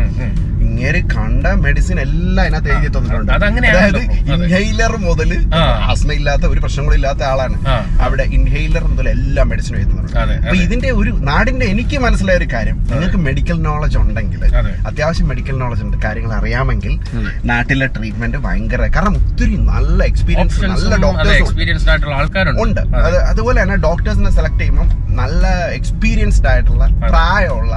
ഇങ്ങനെ കണ്ട മെഡിസിൻ എല്ലാം അതിനകത്ത് എഴുതി തന്നിട്ടുണ്ട്.
അതങ്ങനെയാണല്ലോ.
അതായത്
അതെ.
ഇൻഹെയിലർ മുതൽ. ആസ്മ ഇല്ലാത്ത ഒരു പ്രശ്നങ്ങളും ഇല്ലാത്ത ആളാണ് അവിടെ ഇൻഹെയിലർ മുതൽ എല്ലാ മെഡിസിനും എഴുതുന്നുണ്ട് അപ്പൊ ഇതിന്റെ ഒരു നാടിന്റെ എനിക്ക് മനസ്സിലായ ഒരു കാര്യം നിങ്ങൾക്ക് മെഡിക്കൽ നോളജ് ഉണ്ടെങ്കിൽ അത്യാവശ്യം മെഡിക്കൽ നോളജ് ഉണ്ട് കാര്യങ്ങൾ അറിയാമെങ്കിൽ നാട്ടിലെ ട്രീറ്റ്മെന്റ് ഭയങ്കര കാരണം ഒത്തിരി നല്ല എക്സ്പീരിയൻസ് നല്ല ഡോക്ടേഴ്സ് ഉണ്ട്. അതുപോലെ തന്നെ ഡോക്ടേഴ്സിനെ സെലക്ട് ചെയ്യുമ്പോൾ നല്ല എക്സ്പീരിയൻസ്ഡ് ആയിട്ടുള്ള പ്രായമുള്ള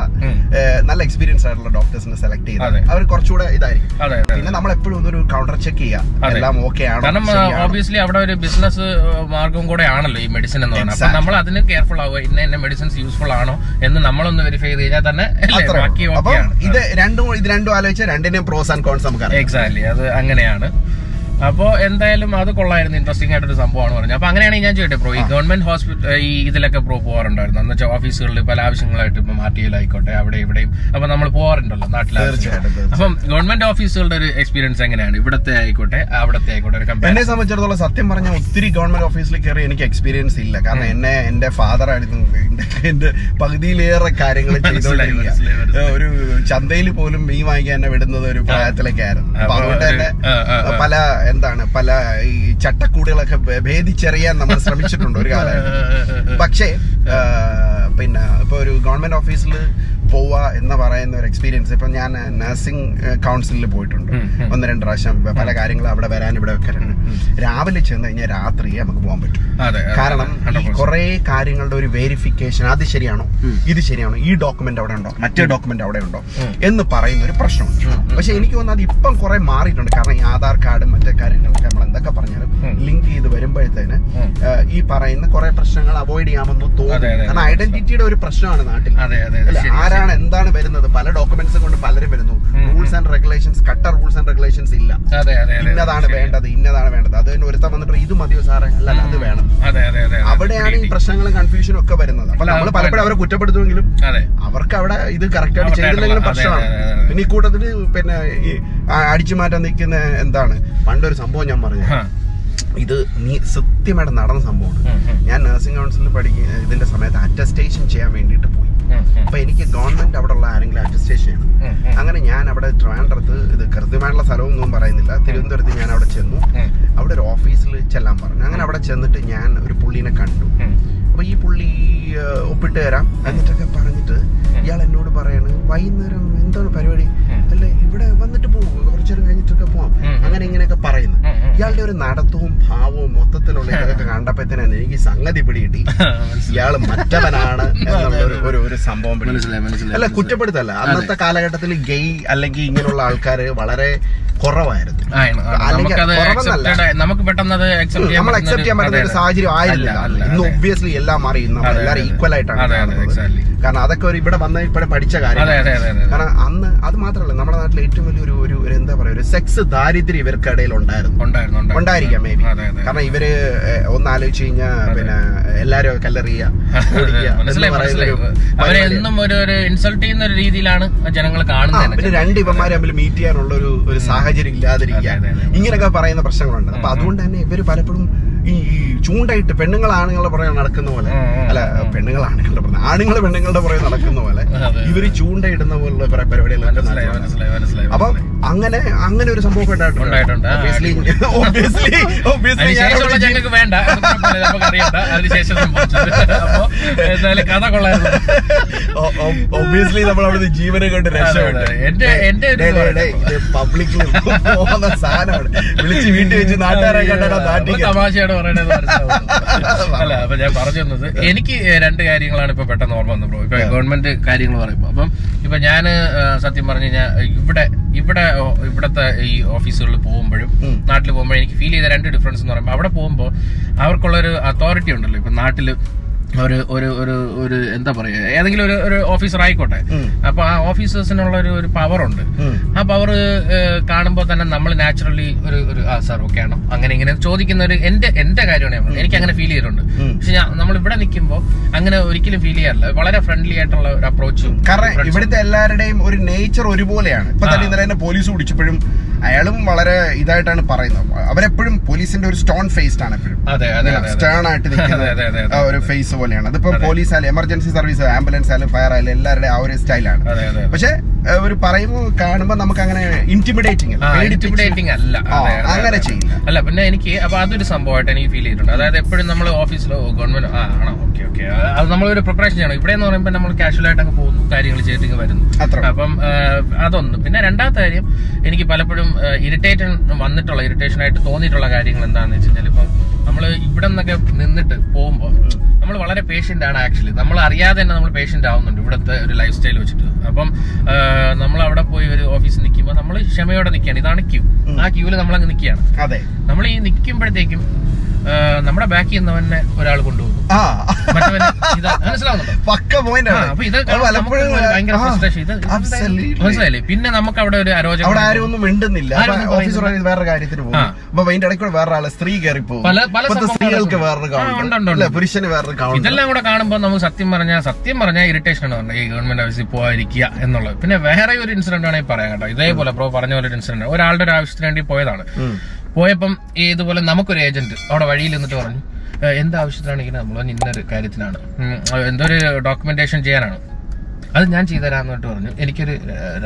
നല്ല എക്സ്പീരിയൻസ് ആയിട്ടുള്ള ഡോക്ടേഴ്സിനെ സെലക്ട് ചെയ്താൽ അവർ കുറച്ചുകൂടെ ഇതായിരിക്കും. പിന്നെ നമ്മൾ എപ്പോഴും ഒന്നൊരു കൗണ്ടർ ചെക്ക് ചെയ്യാം.
ചെയ്യുക
എല്ലാം ഓക്കെ ആണോ?
കാരണം? ഓബിയസ്ലി അവിടെ ഒരു ബിസിനസ് മാർഗം കൂടെ ആണല്ലോ ഈ മെഡിസിൻ എന്ന് പറഞ്ഞാൽ അപ്പൊ. നമ്മൾ അതിന് കെയർഫുൾ ആവുക. ഇന്ന ഇന്ന മെഡിസിൻസ് യൂസ്ഫുൾ ആണോ എന്ന് നമ്മളൊന്ന് വെരിഫൈ ചെയ്ത് കഴിഞ്ഞാൽ തന്നെ ബാക്കി
ഇത് രണ്ടും ഇത് രണ്ടും ആലോചിച്ചാൽ രണ്ടിനെയും പ്രോസ് ആൻഡ് കോൺസ് നമുക്ക് അറിയാം
എക്സാക്ട്ലി അത് അങ്ങനെയാണ്. അപ്പോ എന്തായാലും അത് കൊള്ളായിരുന്നു. ഇൻട്രസ്റ്റിംഗ് ആയിട്ടൊരു സംഭവമാണ് പറഞ്ഞത്. അപ്പൊ അങ്ങനെയാണ് ഞാൻ ചോദിട്ടെ പ്രോ ഈ ഗവൺമെന്റ് ഹോസ്പിറ്റൽ ഈ ഇതിലൊക്കെ പ്രോ പോകാറുണ്ടായിരുന്നു. എന്ന് വെച്ചാൽ ഓഫീസുകളിൽ പല ആവശ്യങ്ങളായിട്ട് ഇപ്പൊ മാറ്റിയിലായിക്കോട്ടെ അവിടെ ഇവിടെയും. അപ്പൊ നമ്മൾ പോകാറുണ്ടല്ലോ
തീർച്ചയായിട്ടും.
അപ്പം ഗവൺമെന്റ് ഓഫീസുകളുടെ ഒരു എക്സ്പീരിയൻസ് എങ്ങനെയാണ്? ഇവിടത്തെ ആയിക്കോട്ടെ അവിടത്തെ ആയിക്കോട്ടെ ഒരു
എന്നെ സംബന്ധിച്ചിടത്തോളം സത്യം പറഞ്ഞാൽ ഒത്തിരി ഗവൺമെന്റ് ഓഫീസിൽ കയറി എനിക്ക് എക്സ്പീരിയൻസ് ഇല്ല. കാരണം എന്നെ എന്റെ ഫാദർ ആയിരുന്നു എന്റെ പകുതിയിലേറെ കാര്യങ്ങൾ ചെയ്തോണ്ടിരിക്കുക ഒരു ചന്തയിൽ പോലും മീൻ വാങ്ങിക്കാൻ എന്നെ വിടുന്നത് ഒരു പ്രായത്തിലേക്കായിരുന്നു അപ്പൊ അതുകൊണ്ട് തന്നെ. പല എന്താണ് പല ഈ ചട്ടക്കൂടുകളൊക്കെ ഭേദിച്ചറിയാൻ നമ്മൾ ശ്രമിച്ചിട്ടുണ്ട് ഒരു കാലം പക്ഷേ പിന്നെ ഇപ്പൊ ഒരു ഗവൺമെന്റ് ഓഫീസിൽ പോവുക എന്ന് പറയുന്ന ഒരു എക്സ്പീരിയൻസ് ഇപ്പൊ ഞാൻ നഴ്സിംഗ് കൗൺസിലിൽ പോയിട്ടുണ്ട്. ഒന്ന് രണ്ട് പ്രാവശ്യം പല കാര്യങ്ങളും അവിടെ വരാൻ ഇവിടെ വെക്കാറുണ്ട് രാവിലെ ചെന്ന് കഴിഞ്ഞാൽ രാത്രി നമുക്ക് പോകാൻ പറ്റും. കാരണം ഈ
100%.
കുറെ കാര്യങ്ങളുടെ ഒരു വെരിഫിക്കേഷൻ അത് ശരിയാണോ? ഇത് ശരിയാണോ? ഈ ഡോക്യുമെന്റ് അവിടെ ഉണ്ടോ? മറ്റേ ഡോക്യുമെന്റ് അവിടെ ഉണ്ടോ? എന്ന് പറയുന്ന ഒരു പ്രശ്നമുണ്ട്. പക്ഷെ എനിക്ക് തോന്നുന്നത് അത് ഇപ്പം കുറെ മാറിയിട്ടുണ്ട്. കാരണം ഈ ആധാർ കാർഡും മറ്റേ കാര്യങ്ങളൊക്കെ നമ്മൾ എന്തൊക്കെ പറഞ്ഞാലും ലിങ്ക് ചെയ്ത് വരുമ്പോഴത്തേന്. ഈ പറയുന്ന കുറെ പ്രശ്നങ്ങൾ അവോയ്ഡ് ചെയ്യാമെന്ന് തോന്നുന്നു കാരണം. ഐഡന്റിറ്റിയുടെ ഒരു പ്രശ്നമാണ് നാട്ടിൽ.
അതെ
ആരാണ് എന്താണ് വരുന്നത്. പല ഡോക്യുമെന്റ്സും കൊണ്ട് പലരും വരുന്നു. റൂൾസ് ആൻഡ് റെഗുലേഷൻസ് കട്ട റൂൾസ് ആൻഡ് റെഗുലേഷൻസ് ഇല്ല. ഇന്നതാണ് വേണ്ടത് ഇന്നതാണ് വേണ്ടത്. അത് തന്നെ ഒരുത്തം വന്നിട്ട് ഇത് മതിയോ സാറേ? അല്ല അത് വേണം. അവിടെയാണ് ഈ പ്രശ്നങ്ങളും കൺഫ്യൂഷനും ഒക്കെ വരുന്നത്. അപ്പൊ നമ്മൾ പലപ്പോഴും അവരെ കുറ്റപ്പെടുത്തുമെങ്കിലും അവർക്ക് അവിടെ ഇത് കറക്റ്റ് ആയിട്ട് ചെയ്തില്ലെങ്കിലും പ്രശ്നമാണ്. പിന്നെ ഈ കൂട്ടത്തിൽ പിന്നെ ഈ അടിച്ചു മാറ്റാൻ നിൽക്കുന്ന എന്താണ്? പണ്ടൊരു സംഭവം ഞാൻ പറഞ്ഞു ഇത് നീ സത്യമായിട്ട് നടന്ന സംഭവമാണ്. ഞാൻ നഴ്സിംഗ് കൗൺസിലിൽ പഠിക്കുന്ന ഇതിന്റെ സമയത്ത് അറ്റസ്റ്റേഷൻ ചെയ്യാൻ വേണ്ടിയിട്ട് പോയി. അപ്പൊ എനിക്ക് ഗവൺമെന്റ് അവിടെ ഉള്ള ആരെങ്കിലും ചെയ്യണം
ഉം,
അങ്ങനെ ഞാൻ അവിടെ ട്രിവാൻഡ്രത്ത് ഇത് കൃത്യമായിട്ടുള്ള സ്ഥലമൊന്നും പറയുന്നില്ല. തിരുവനന്തപുരത്ത് ഞാൻ അവിടെ ചെന്നു. അവിടെ ഒരു ഓഫീസിൽ ചെല്ലാൻ പറഞ്ഞു. അങ്ങനെ അവിടെ ചെന്നിട്ട് ഞാൻ ഒരു പുള്ളീനെ കണ്ടു.
അപ്പോൾ
അപ്പൊ ഈ പുള്ളി ഒപ്പിട്ട് തരാം. എന്നിട്ടൊക്കെ പറഞ്ഞിട്ട് ഇയാൾ എന്നോട് പറയാണ് വൈകുന്നേരം എന്താണ് പരിപാടി. അല്ലെ ഇവിടെ വന്നിട്ട് പോകും കുറച്ചേരം കഴിഞ്ഞിട്ടൊക്കെ പോവാം. അങ്ങനെ ഇങ്ങനെയൊക്കെ പറയുന്നു. ഇയാളുടെ ഒരു നടത്തവും ഭാവവും മൊത്തത്തിലുള്ള ഇതൊക്കെ കണ്ടപ്പോഴത്തേനാണ് എനിക്ക് സംഗതി പിടികിട്ടി.
ഇയാൾ
ഇയാൾ മറ്റവനാണ് എന്നുള്ള ഒരു- ഒരു സംഭവം പിടി
മനസ്സിലായി മനസ്സിലായി
അല്ല കുറ്റപ്പെടുത്തല്ല. അന്നത്തെ കാലഘട്ടത്തിൽ ഗെയ് അല്ലെങ്കിൽ ഇങ്ങനെയുള്ള ആൾക്കാര് വളരെ കുറവായിരുന്നു.
നമുക്ക് പെട്ടെന്ന്
നമ്മൾ അക്സെപ്റ്റ് ചെയ്യാൻ പറ്റുന്ന ഒരു സാഹചര്യം ആയിരുന്നില്ല. ഇന്ന് ഒബ്വിയസ്ലി എല്ലാം
അതെ,
എല്ലാവരും ഈക്വൽ ആയിട്ടാണ്. കാരണം അതൊക്കെ ഒരു ഇവിടെ വന്ന ഇവിടെ പഠിച്ച കാര്യം കാരണം അന്ന് അത് മാത്രമല്ല നമ്മുടെ നാട്ടിൽ ഏറ്റവും വലിയൊരു ഒരു ഒരു എന്താ പറയുക ഒരു സെക്സ് ദാരിദ്ര്യം ഇവർക്കിടയിൽ ഉണ്ടായിരുന്നു. ഉണ്ടായിരിക്കാം മേ ബി കാരണം ഇവർ ഒന്ന് ആലോചിച്ച് കഴിഞ്ഞാൽ പിന്നെ എല്ലാരും കല്ലെറിയ
എന്നും ഒരു ഒരു ഇൻസൾട്ട് ചെയ്യുന്ന ഒരു രീതിയിലാണ് ജനങ്ങൾ കാണുന്നത്
പിന്നെ രണ്ട് ഇവന്മാർ തമ്മിൽ മീറ്റ് ചെയ്യാനുള്ള ഒരു ഒരു സാഹചര്യം ഇല്ലാതിരിക്കുക. ഇങ്ങനെയൊക്കെ പറയുന്ന പ്രശ്നങ്ങളുണ്ട്. അപ്പൊ അതുകൊണ്ട് തന്നെ ഇവർ പലപ്പോഴും ഈ ചൂണ്ടായിട്ട് പെണ്ണുങ്ങൾ ആണുങ്ങളുടെ പുറകെ നടക്കുന്ന പോലെ. അല്ല പെണ്ണുങ്ങൾ ആണുങ്ങളുടെ പുറകെ ആണുങ്ങൾ പെണ്ണുങ്ങളുടെ പുറകെ നടക്കുന്ന പോലെ. ഇവർ ചൂണ്ടയിടുന്ന പോലുള്ള കുറെ പരിപാടികളൊക്കെ അപ്പൊ അങ്ങനെ അങ്ങനെ ഒരു സംഭവം
ഉണ്ടായിട്ടുണ്ട്. ഞങ്ങൾക്ക് വേണ്ട. അതിനുശേഷം കഥ കൊള്ളായിരുന്നു.
നമ്മൾ അവിടുന്ന് ജീവനെ കൊണ്ട് രക്ഷപ്പെട്ടു.
എന്റെ- എന്റെ
പബ്ലിക്കിൽ പോകുന്ന സാധനമാണ്. വിളിച്ച് വീട്ടിൽ വെച്ച് നാട്ടുകാരെ കണ്ടാ
ഒരു
നാട്ടിൽ
തമാശയാണ് പറയണത് അല്ല അപ്പൊ ഞാൻ പറഞ്ഞു തന്നത് എനിക്ക് രണ്ട് കാര്യങ്ങളാണ് ഇപ്പൊ പെട്ടെന്ന് ഓർമ്മ വന്നത് ബ്രോ. ഇപ്പൊ ഗവൺമെന്റ് കാര്യങ്ങൾ പറയുമ്പോൾ അപ്പം ഇപ്പൊ ഞാൻ സത്യം പറഞ്ഞു കഴിഞ്ഞാൽ ഇവിടെ ഇവിടെ ഇവിടത്തെ ഈ ഓഫീസുകളിൽ പോകുമ്പോഴും. നാട്ടിൽ പോകുമ്പോഴും എനിക്ക് ഫീൽ ചെയ്ത രണ്ട് ഡിഫറൻസ് എന്ന് പറയുമ്പോൾ അവിടെ പോകുമ്പോൾ അവർക്കുള്ള ഒരു അതോറിറ്റി ഉണ്ടല്ലോ ഇപ്പൊ നാട്ടിൽ ഒരു ഒരു ഒരു ഒരു എന്താ പറയാ ഏതെങ്കിലും ഒരു ഒരു ഓഫീസർ ആയിക്കോട്ടെ. അപ്പൊ ആ ഓഫീസേഴ്സിനുള്ള ഒരു ഒരു പവർ ഉണ്ട്. ആ പവർ കാണുമ്പോൾ തന്നെ നമ്മൾ നാച്ചുറലി ഒരു ഒരു ആ സാർ ഓക്കെ ആണോ? അങ്ങനെ ഇങ്ങനെ ചോദിക്കുന്ന ഒരു എന്റെ എന്റെ കാര്യമാണ് എനിക്ക് അങ്ങനെ ഫീൽ ചെയ്തിട്ടുണ്ട്. പക്ഷെ ഞാൻ നമ്മൾ ഇവിടെ നിൽക്കുമ്പോൾ അങ്ങനെ ഒരിക്കലും ഫീൽ ചെയ്യാറില്ല. വളരെ ഫ്രണ്ട്ലി ആയിട്ടുള്ള ഒരു അപ്രോച്ചും
കാരണം ഇവിടുത്തെ എല്ലാവരുടെയും ഒരു നേച്ചർ ഒരുപോലെയാണ്. ഇപ്പൊ തന്നെ ഇന്നലെ പോലീസ് പിടിച്ചപ്പോഴും അയാളും വളരെ ഇതായിട്ടാണ് പറയുന്നത്. അവരെപ്പോഴും പോലീസിന്റെ ഒരു സ്റ്റോൺ ഫേസ്ഡ് ആണ് എപ്പോഴും. സ്റ്റേൺ ആയിട്ട് നിൽക്കുന്ന ഒരു ഫേസ് പോലെയാണ്. അതിപ്പോ പോലീസ് ആയാലും എമർജൻസി സർവീസ് ആംബുലൻസ് ആയാലും ഫയർ ആയാലും എല്ലാവരുടെ ആ ഒരു സ്റ്റൈലാണ് പക്ഷെ ഒരു പറയുമ്പോൾ കാണുമ്പോൾ നമുക്ക് അങ്ങനെ ഇന്റിമിഡേറ്റിംഗ്
ഇന്റിമിഡേറ്റിംഗ് അല്ല.
അങ്ങനെ. ചെയ്യില്ല.
അല്ല പിന്നെ എനിക്ക് അപ്പൊ അതൊരു സംഭവമായിട്ട് എനിക്ക് ഫീൽ ചെയ്തിട്ടുണ്ട്. അതായത് എപ്പോഴും നമ്മൾ ഓഫീസിലോ ഗവൺമെന്റ് ആണോ? ഓക്കെ ഓക്കെ അത് നമ്മളൊരു പ്രിപ്പറേഷൻ ചെയ്യണം. ഇവിടെ എന്ന് പറയുമ്പോൾ നമ്മൾ കാഷ്വൽ ആയിട്ടൊക്കെ പോകുന്നു കാര്യങ്ങൾ ചെയ്തിട്ട് വരുന്നു.
അത്ര
അപ്പം അതൊന്ന്. പിന്നെ രണ്ടാമത്തെ കാര്യം എനിക്ക് പലപ്പോഴും ഇറിറ്റേഷൻ വന്നിട്ടുള്ള ഇറിറ്റേഷൻ ആയിട്ട് തോന്നിയിട്ടുള്ള കാര്യങ്ങൾ എന്താണെന്ന് വെച്ച് കഴിഞ്ഞാൽ ഇപ്പം നമ്മൾ ഇവിടെ നിന്നൊക്കെ നിന്നിട്ട് പോകുമ്പോൾ നമ്മൾ വളരെ പേഷ്യന്റ് ആണ് ആക്ച്വലി നമ്മൾ അറിയാതെ തന്നെ നമ്മൾ പേഷ്യന്റ് ആവുന്നുണ്ട് ഇവിടുത്തെ ഒരു ലൈഫ് സ്റ്റൈൽ വെച്ചിട്ട്. അപ്പം നമ്മൾ അവിടെ പോയി ഒരു ഓഫീസിൽ നിൽക്കുമ്പോൾ നമ്മൾ ക്ഷമയോടെ നിൽക്കുകയാണ് ഇതാണ് ക്യൂ ആ ക്യൂവിൽ നമ്മൾ അങ്ങ് നിൽക്കുകയാണ്
അതെ.
നമ്മൾ ഈ നിൽക്കുമ്പോഴത്തേക്കും നമ്മുടെ ബാക്കിൽ നിന്നവനെ ഒരാൾ കൊണ്ടുപോകും. മനസ്സിലായില്ലേ? പിന്നെ നമുക്ക് അവിടെ ഒരു അരോചകം
അവിടെ ആരും ഒന്നും മിണ്ടുന്നില്ല. ഓഫീസർ വേറെ കാര്യത്തിന് പോകും. അപ്പൊ അതിന്റെ വേറെ ആൾ സ്ത്രീ കയറി പോകും. സ്ത്രീകൾക്ക്. വേറൊരു പുരുഷന് വേറൊരു
ഇതെല്ലാം കൂടെ കാണുമ്പോൾ നമുക്ക് സത്യം പറഞ്ഞാൽ സത്യം പറഞ്ഞാൽ ഇറിറ്റേഷൻ ആണ്. ഈ ഗവൺമെന്റ് ഓഫീസിൽ പോകാതിരിക്കുക എന്നുള്ളത്. പിന്നെ വേറെ ഒരു ഇൻസിഡന്റ് ആണെങ്കിൽ പറയാം കേട്ടോ. ഇതേപോലെ പ്രോ പറഞ്ഞ പോലെ ഒരു ഇൻസിഡന്റ് ഒരാളുടെ ഒരു ആവശ്യത്തിന് വേണ്ടി പോയതാണ്. പോയപ്പം ഇതുപോലെ നമുക്കൊരു ഏജന്റ് അവിടെ വഴിയിൽ നിന്നിട്ട് പറഞ്ഞു എന്താവശ്യത്തിനാണ് എന്ത് ആവശ്യത്തിനാണെങ്കിലും നമ്മൾ ഇന്നൊരു കാര്യത്തിനാണ്? എന്തോ ഒരു ഡോക്യുമെന്റേഷൻ ചെയ്യാനാണ്. അത് ഞാൻ ചെയ്തുതരാന്ന് പറഞ്ഞിട്ട് പറഞ്ഞു. എനിക്കൊരു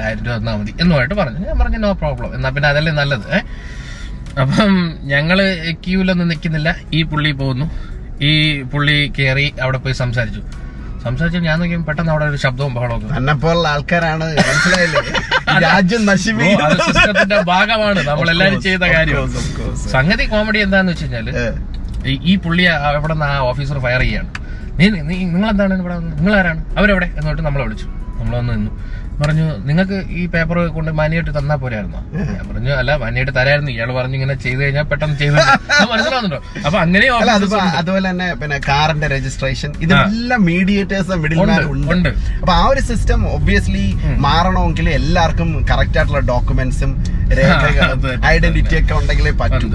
ആയിരം രൂപ തന്നാൽ മതി എന്നുമായിട്ട് പറഞ്ഞു. ഞാൻ പറഞ്ഞു നോ പ്രോബ്ലം എന്നാ പിന്നെ അതല്ലേ നല്ലത് അപ്പം ഞങ്ങൾ ക്യൂലൊന്നും നിൽക്കുന്നില്ല ഈ പുള്ളി പോകുന്നു ഈ പുള്ളി കയറി അവിടെ പോയി സംസാരിച്ചു. സംസാരിച്ചു ഞാൻ നോക്കിയാൽ പെട്ടെന്ന് അവിടെ ഒരു ശബ്ദവും ബഹളവും
എന്നെ പോലുള്ള ആൾക്കാരാണ് മനസ്സിലായില്ലേ? രാജ്യം
സിസ്റ്റത്തിന്റെ ഭാഗമാണ്. നമ്മളെല്ലാരും ചെയ്ത കാര്യം. സംഗതി കോമഡി എന്താന്ന് വെച്ച്
കഴിഞ്ഞാൽ
ഈ- പുള്ളിയെ പുള്ളി അവിടെ നിന്ന് ആ ഓഫീസർ ഫയർ ചെയ്യാണ്. നീ നീ നിങ്ങൾ എന്താണ് ഇവിടെ നിങ്ങൾ ആരാണ് അവരെവിടെ? എന്നിട്ട് നമ്മളെ വിളിച്ചു. നമ്മളൊന്ന് നിന്നു. പറഞ്ഞു നിങ്ങൾക്ക് ഈ പേപ്പർ കൊണ്ട് മാനിയായിട്ട് തന്നാ പോരായിരുന്നോ? ഞാൻ പറഞ്ഞു അല്ല മാനിയായിട്ട് തരായിരുന്നു. ഇയാൾ പറഞ്ഞു ഇങ്ങനെ ചെയ്ത് കഴിഞ്ഞാൽ പെട്ടെന്ന് ചെയ്തു മനസ്സിലാവുന്നുണ്ടോ? അപ്പൊ അങ്ങനെ
അതുപോലെ തന്നെ പിന്നെ കാറിന്റെ രജിസ്ട്രേഷൻ ഇതെല്ലാം മീഡിയേറ്റേഴ്സ്
ഉണ്ട്.
അപ്പൊ ആ ഒരു സിസ്റ്റം ഒബ്വിയസ്ലി മാറണമെങ്കിൽ എല്ലാവർക്കും കറക്റ്റ് ആയിട്ടുള്ള ഡോക്യുമെന്റ്സും രേഖകളും ഐഡന്റിറ്റി ഒക്കെ ഉണ്ടെങ്കിലേ പറ്റൂ.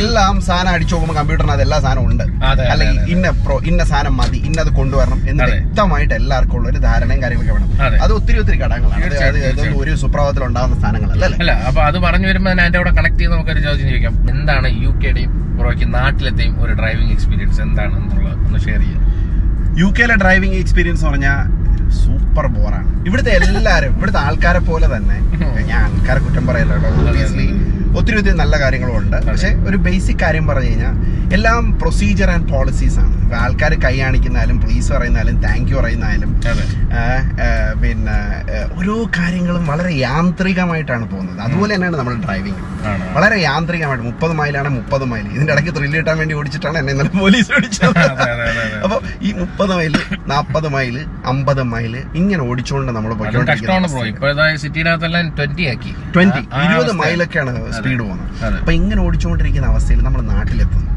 എല്ലാം സാധനം അടിച്ചു നോക്കുമ്പോൾ കമ്പ്യൂട്ടറിനകത്ത് എല്ലാ സാധനവും ഉണ്ട്. അല്ലെങ്കിൽ ഇന്ന പ്രോ ഇന്ന സാധനം മതി ഇന്നത് കൊണ്ടുവരണം എന്ന്. വ്യക്തമായിട്ട് എല്ലാവർക്കും ഉള്ള ഒരു ധാരണയും കാര്യങ്ങളൊക്കെ വേണം.
അതെ.
ഒത്തിരി ഒത്തിരി ഘടകങ്ങളാണ്. ഒരു സുപ്രഭാതത്തിൽ ഉണ്ടാകുന്ന സ്ഥാനങ്ങളല്ല അല്ലേ?
അപ്പൊ അത് പറഞ്ഞു വരുമ്പോൾ ഞാൻ കൂടെ കണക്ട് ചെയ്ത് നമുക്കൊരു ചോദ്യം ചോദിക്കാം. എന്താണ് യു കെയുടെയും പുറകെ നാട്ടിലത്തെയും ഒരു ഡ്രൈവിംഗ് എക്സ്പീരിയൻസ് എന്താണ് എന്നുള്ളത് ഒന്ന് ഷെയർ ചെയ്യാം.
യു കെയിലെ ഡ്രൈവിംഗ് എക്സ്പീരിയൻസ് പറഞ്ഞാൽ സൂപ്പർ ബോറാണ് ഇവിടുത്തെ എല്ലാവരും ഇവിടുത്തെ ആൾക്കാരെ പോലെ തന്നെ. ഞാൻ ആൾക്കാരെ കുറ്റം പറയല്ലോ ഒബിയസ്ലി ഒത്തിരി ഒത്തിരി നല്ല കാര്യങ്ങളും ഉണ്ട് പക്ഷെ ഒരു ബേസിക് കാര്യം പറഞ്ഞു കഴിഞ്ഞാൽ എല്ലാം പ്രൊസീജിയർ ആൻഡ് പോളിസീസ് ആണ്. ആൾക്കാർ കൈ കാണിക്കുന്നാലും പ്ലീസ് പറയുന്നാലും താങ്ക് യു പറയുന്നാലും പിന്നെ ഓരോ കാര്യങ്ങളും വളരെ യാന്ത്രികമായിട്ടാണ് പോകുന്നത്. അതുപോലെ തന്നെയാണ് നമ്മൾ ഡ്രൈവിംഗ് വളരെ യാന്ത്രികമായിട്ട് മുപ്പത് മൈലാണ് മുപ്പത് മൈൽ ഇതിന്റെ ഇടയ്ക്ക് ത്രില്ല് കിട്ടാൻ വേണ്ടി ഓടിച്ചിട്ടാണ് എന്നെ ഇന്നലെ പോലീസ് ഓടിച്ചത്
അതെ, അതെ, അതെ, അതെ.
അപ്പൊ ഈ മുപ്പത് മൈൽ നാപ്പത് മൈൽ അമ്പത് മൈൽ ഇങ്ങനെ ഓടിച്ചുകൊണ്ട് നമ്മൾ
പോയിക്കൊണ്ടിരിക്കുന്നത്. ട്വന്റി
ഇരുപത് മൈലൊക്കെയാണ് സ്പീഡ് പോകുന്നത്. അപ്പൊ ഇങ്ങനെ ഓടിച്ചുകൊണ്ടിരിക്കുന്ന അവസ്ഥയിൽ നമ്മൾ നാട്ടിലെത്തുന്നു.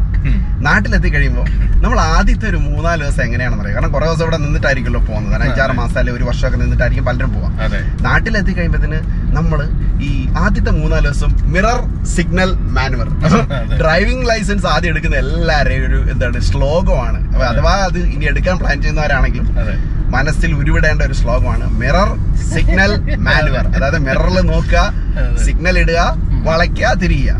നാട്ടിലെത്തി കഴിയുമ്പോൾ നമ്മൾ ആദ്യത്തെ ഒരു മൂന്നാൽ ദിവസം എങ്ങനെയാണെന്ന് അറിയാം. കാരണം കുറെ ദിവസം ഇവിടെ നിന്നിട്ടായിരിക്കുമല്ലോ പോകുന്നത്. കാരണം അഞ്ചാറ് മാസം അല്ലെങ്കിൽ ഒരു വർഷമൊക്കെ നിന്നിട്ടായിരിക്കും പലരും പോവാം. നാട്ടിലെത്തി കഴിയുമ്പോഴത്തേന് നമ്മൾ ഈ ആദ്യത്തെ മൂന്നാൽ ദിവസം mirror signal manoeuvre driving licence ആദ്യം എടുക്കുന്ന എല്ലാവരെയും ഒരു എന്താണ് ശ്ലോകമാണ്. അഥവാ അത് ഇനി എടുക്കാൻ പ്ലാൻ ചെയ്യുന്നവരാണെങ്കിലും മനസ്സിൽ ഉരുവിടേണ്ട ഒരു ശ്ലോകമാണ് മിറർ സിഗ്നൽ മാനുവർ അതായത് മിററിൽ നോക്കുക സിഗ്നൽ ഇടുക വളയ്ക്കുക തിരിയുക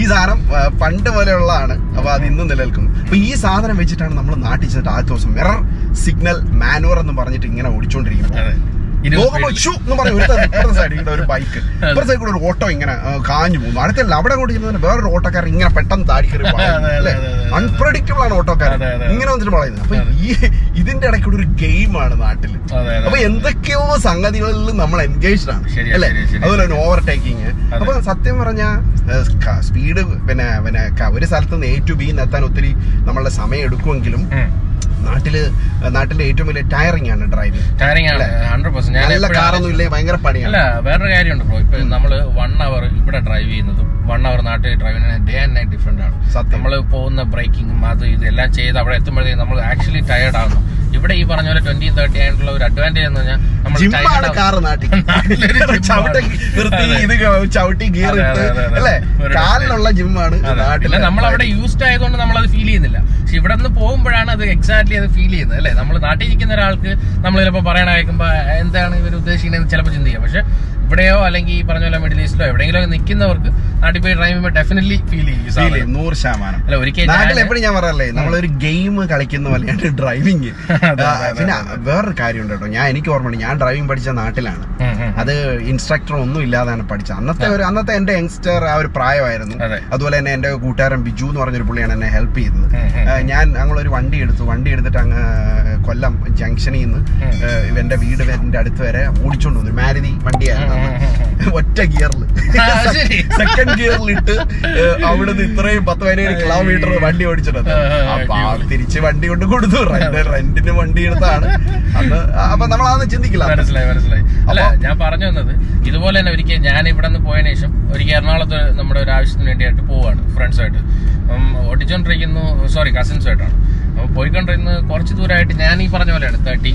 ഈ സാധനം പണ്ട് പോലെയുള്ളതാണ്. അപ്പൊ അത് ഇന്നും നിലനിൽക്കും. അപ്പൊ ഈ സാധനം വെച്ചിട്ടാണ് നമ്മൾ നാട്ടിൽ ചെന്നിട്ട് ആദ്യ ദിവസം മിറർ സിഗ്നൽ മാനുവർ എന്ന് പറഞ്ഞിട്ട് ഇങ്ങനെ ഓടിച്ചോണ്ടിരിക്കുന്നത്.
അതെ ഇരുപത്
നോക്കുമ്പോ ഷൂ എന്ന് ഇപ്പുറത്തെ സൈഡിൽ ഒരു ബൈക്ക് ഇപ്പുറത്തെ കൂടെ ഒരു ഓട്ടോ ഇങ്ങനെ കാഞ്ഞു പോകുന്നു. അടുത്തല്ല അവിടെ കൂടി ചെന്നതിന് വേറൊരു ഓട്ടോക്കാരൻ ഇങ്ങനെ പെട്ടെന്ന് താടി കയറി. അൺപ്രഡിക്റ്റബിൾ ആണ് ഓട്ടോക്കാരൻ. ഇങ്ങനെ വന്നിട്ട് പറയുന്നത് അപ്പൊ ഈ ഇതിന്റെ ഇടയ്ക്കൂടെ ഒരു ഗെയിമാണ്
നാട്ടിൽ
അപ്പൊ എന്തൊക്കെയോ സംഗതികളിൽ നമ്മൾ എൻഗേജ്ഡ് ആണ് അല്ലേ. അതുപോലെ തന്നെ ഓവർടേക്കിങ് അപ്പൊ സത്യം പറഞ്ഞ സ്പീഡ് പിന്നെ പിന്നെ ഒരു സ്ഥലത്ത് നിന്ന് എ ടു ബി എത്താൻ ഒത്തിരി നമ്മളുടെ സമയം എടുക്കുമെങ്കിലും
നാട്ടിൽ
നാട്ടിലെ ഏറ്റവും വലിയ ടയറിംഗ് ആണ് ഡ്രൈവിംഗ്
ടയറിംഗ് ആണ് ഹൺഡ്രഡ് പെർസെന്റ്
നല്ല കാറൊന്നും ഇല്ലേ? ഭയങ്കര
അല്ല
പണിയാണ്
വേറൊരു കാര്യമുണ്ട് ബ്രോ. ഇപ്പൊ നമ്മൾ വൺ അവർ ഇവിടെ ഡ്രൈവ് ചെയ്യുന്നതും വൺ അവർ നാട്ടിൽ ഡ്രൈവ് ചെയ്യുന്നത് ഡേ ആൻഡ് നൈറ്റ് ഡിഫറെന്റ് ആണ്. നമ്മൾ പോകുന്ന ബ്രേക്കിങ്ങും അത് ഇതെല്ലാം ചെയ്ത് അവിടെ എത്തുമ്പോഴത്തേക്കും നമ്മൾ ആക്ച്വലി ടയേർഡ് ആകുന്നു ഇവിടെ ഈ പറഞ്ഞ പോലെ ട്വന്റി തേർട്ടി ആയിട്ടുള്ള ഒരു അഡ്വാന്റേജ് എന്ന് പറഞ്ഞാൽ നമ്മൾ
ജിമ്മാണ്
നമ്മൾ അവിടെ യൂസ്ഡ് ആയതുകൊണ്ട് നമ്മൾ അത്. ഫീൽ ചെയ്യുന്നില്ല. പക്ഷെ ഇവിടെ നിന്ന് പോകുമ്പോഴാണ് അത് എക്സാക്ട്ലി അത് ഫീൽ ചെയ്യുന്നത് അല്ലെ? നമ്മൾ നാട്ടിൽ ഇരിക്കുന്ന ഒരാൾക്ക് നമ്മൾ ചിലപ്പോൾ പറയണ കേൾക്കുമ്പോൾ എന്താണ് ഇവർ ഉദ്ദേശിക്കുന്നത് ചിലപ്പോൾ ചിന്തിക്കാം. പക്ഷെ ഇവിടെയോ അല്ലെങ്കിൽ ഈ പറഞ്ഞ പോലെ മിഡിൽ ഈസ്റ്റിലോ എവിടെയെങ്കിലും നിൽക്കുന്നവർക്ക് നാട്ടിൽ പോയി ഡ്രൈവ് ചെയ്യുമ്പോൾ ഡെഫിനറ്റ്ലി ഫീൽ ചെയ്യും
നൂറ് ശതമാനം.
അല്ല ഒരിക്കലും
നാട്ടിൽ എപ്പോഴും ഞാൻ പറയാറില്ലേ നമ്മളൊരു ഗെയിം കളിക്കുന്ന പോലെയാണ്
അതെ,
പിന്നെ വേറൊരു കാര്യം ഉണ്ട് കേട്ടോ. ഞാൻ എനിക്ക് ഓർമ്മയുണ്ട് ഞാൻ ഡ്രൈവിംഗ് പഠിച്ച നാട്ടിലാണ്. അത് ഇൻസ്ട്രക്ടർ ഒന്നും ഇല്ലാതാണ് പഠിച്ചത്. അന്നത്തെ ഒരു അന്നത്തെ എന്റെ യങ്സ്റ്റർ ആ ഒരു പ്രായമായിരുന്നു. അതുപോലെ തന്നെ എന്റെ കൂട്ടുകാരൻ ബിജു എന്ന് പറഞ്ഞൊരു പുള്ളിയാണ് എന്നെ ഹെൽപ്പ് ചെയ്തത്. ഞാൻ ഞങ്ങളൊരു വണ്ടി എടുത്തു. വണ്ടി എടുത്തിട്ട് അങ്ങ് കൊല്ലം ജംഗ്ഷനിൽ നിന്ന് എന്റെ വീട് എന്റെ അടുത്ത് വരെ ഓടിച്ചോണ്ട് വന്നു. മാരുതി വണ്ടിയായിരുന്നു. ഒറ്റ ഗിയറിൽ. സെക്കൻഡ് ഗിയറിൽ ഇട്ട് നിന്ന് ഇത്രയും പത്ത് പതിനേഴ് കിലോമീറ്റർ വണ്ടി ഓടിച്ചിട്ടുണ്ട്. അപ്പൊ തിരിച്ച് വണ്ടി കൊണ്ട് കൊടുത്തു. റെന്റ് റെന്റിന് വണ്ടി എടുത്താണ്. അന്ന് അപ്പൊ നമ്മൾ അതൊന്നും ചിന്തിക്കില്ല.
മനസ്സിലായി മനസ്സിലായി. അല്ല ഞാൻ പറഞ്ഞു വന്നത് ഇതുപോലെ തന്നെ ഒരിക്കൽ ഞാൻ ഇവിടെ നിന്ന് പോയതിനു ശേഷം ഒരിക്കൽ എറണാകുളത്ത് നമ്മുടെ ഒരു ആവശ്യത്തിന് വേണ്ടിയായിട്ട് പോവാണ് ഫ്രണ്ട്സായിട്ട് ഓടിച്ചോണ്ടിരിക്കുന്നു സോറി കസിൻസുമായിട്ടാണ് അപ്പോൾ പോയിക്കൊണ്ടിരുന്ന് കുറച്ച് ദൂരമായിട്ട് ഞാൻ ഈ പറഞ്ഞ പോലെയാണ് തേർട്ടി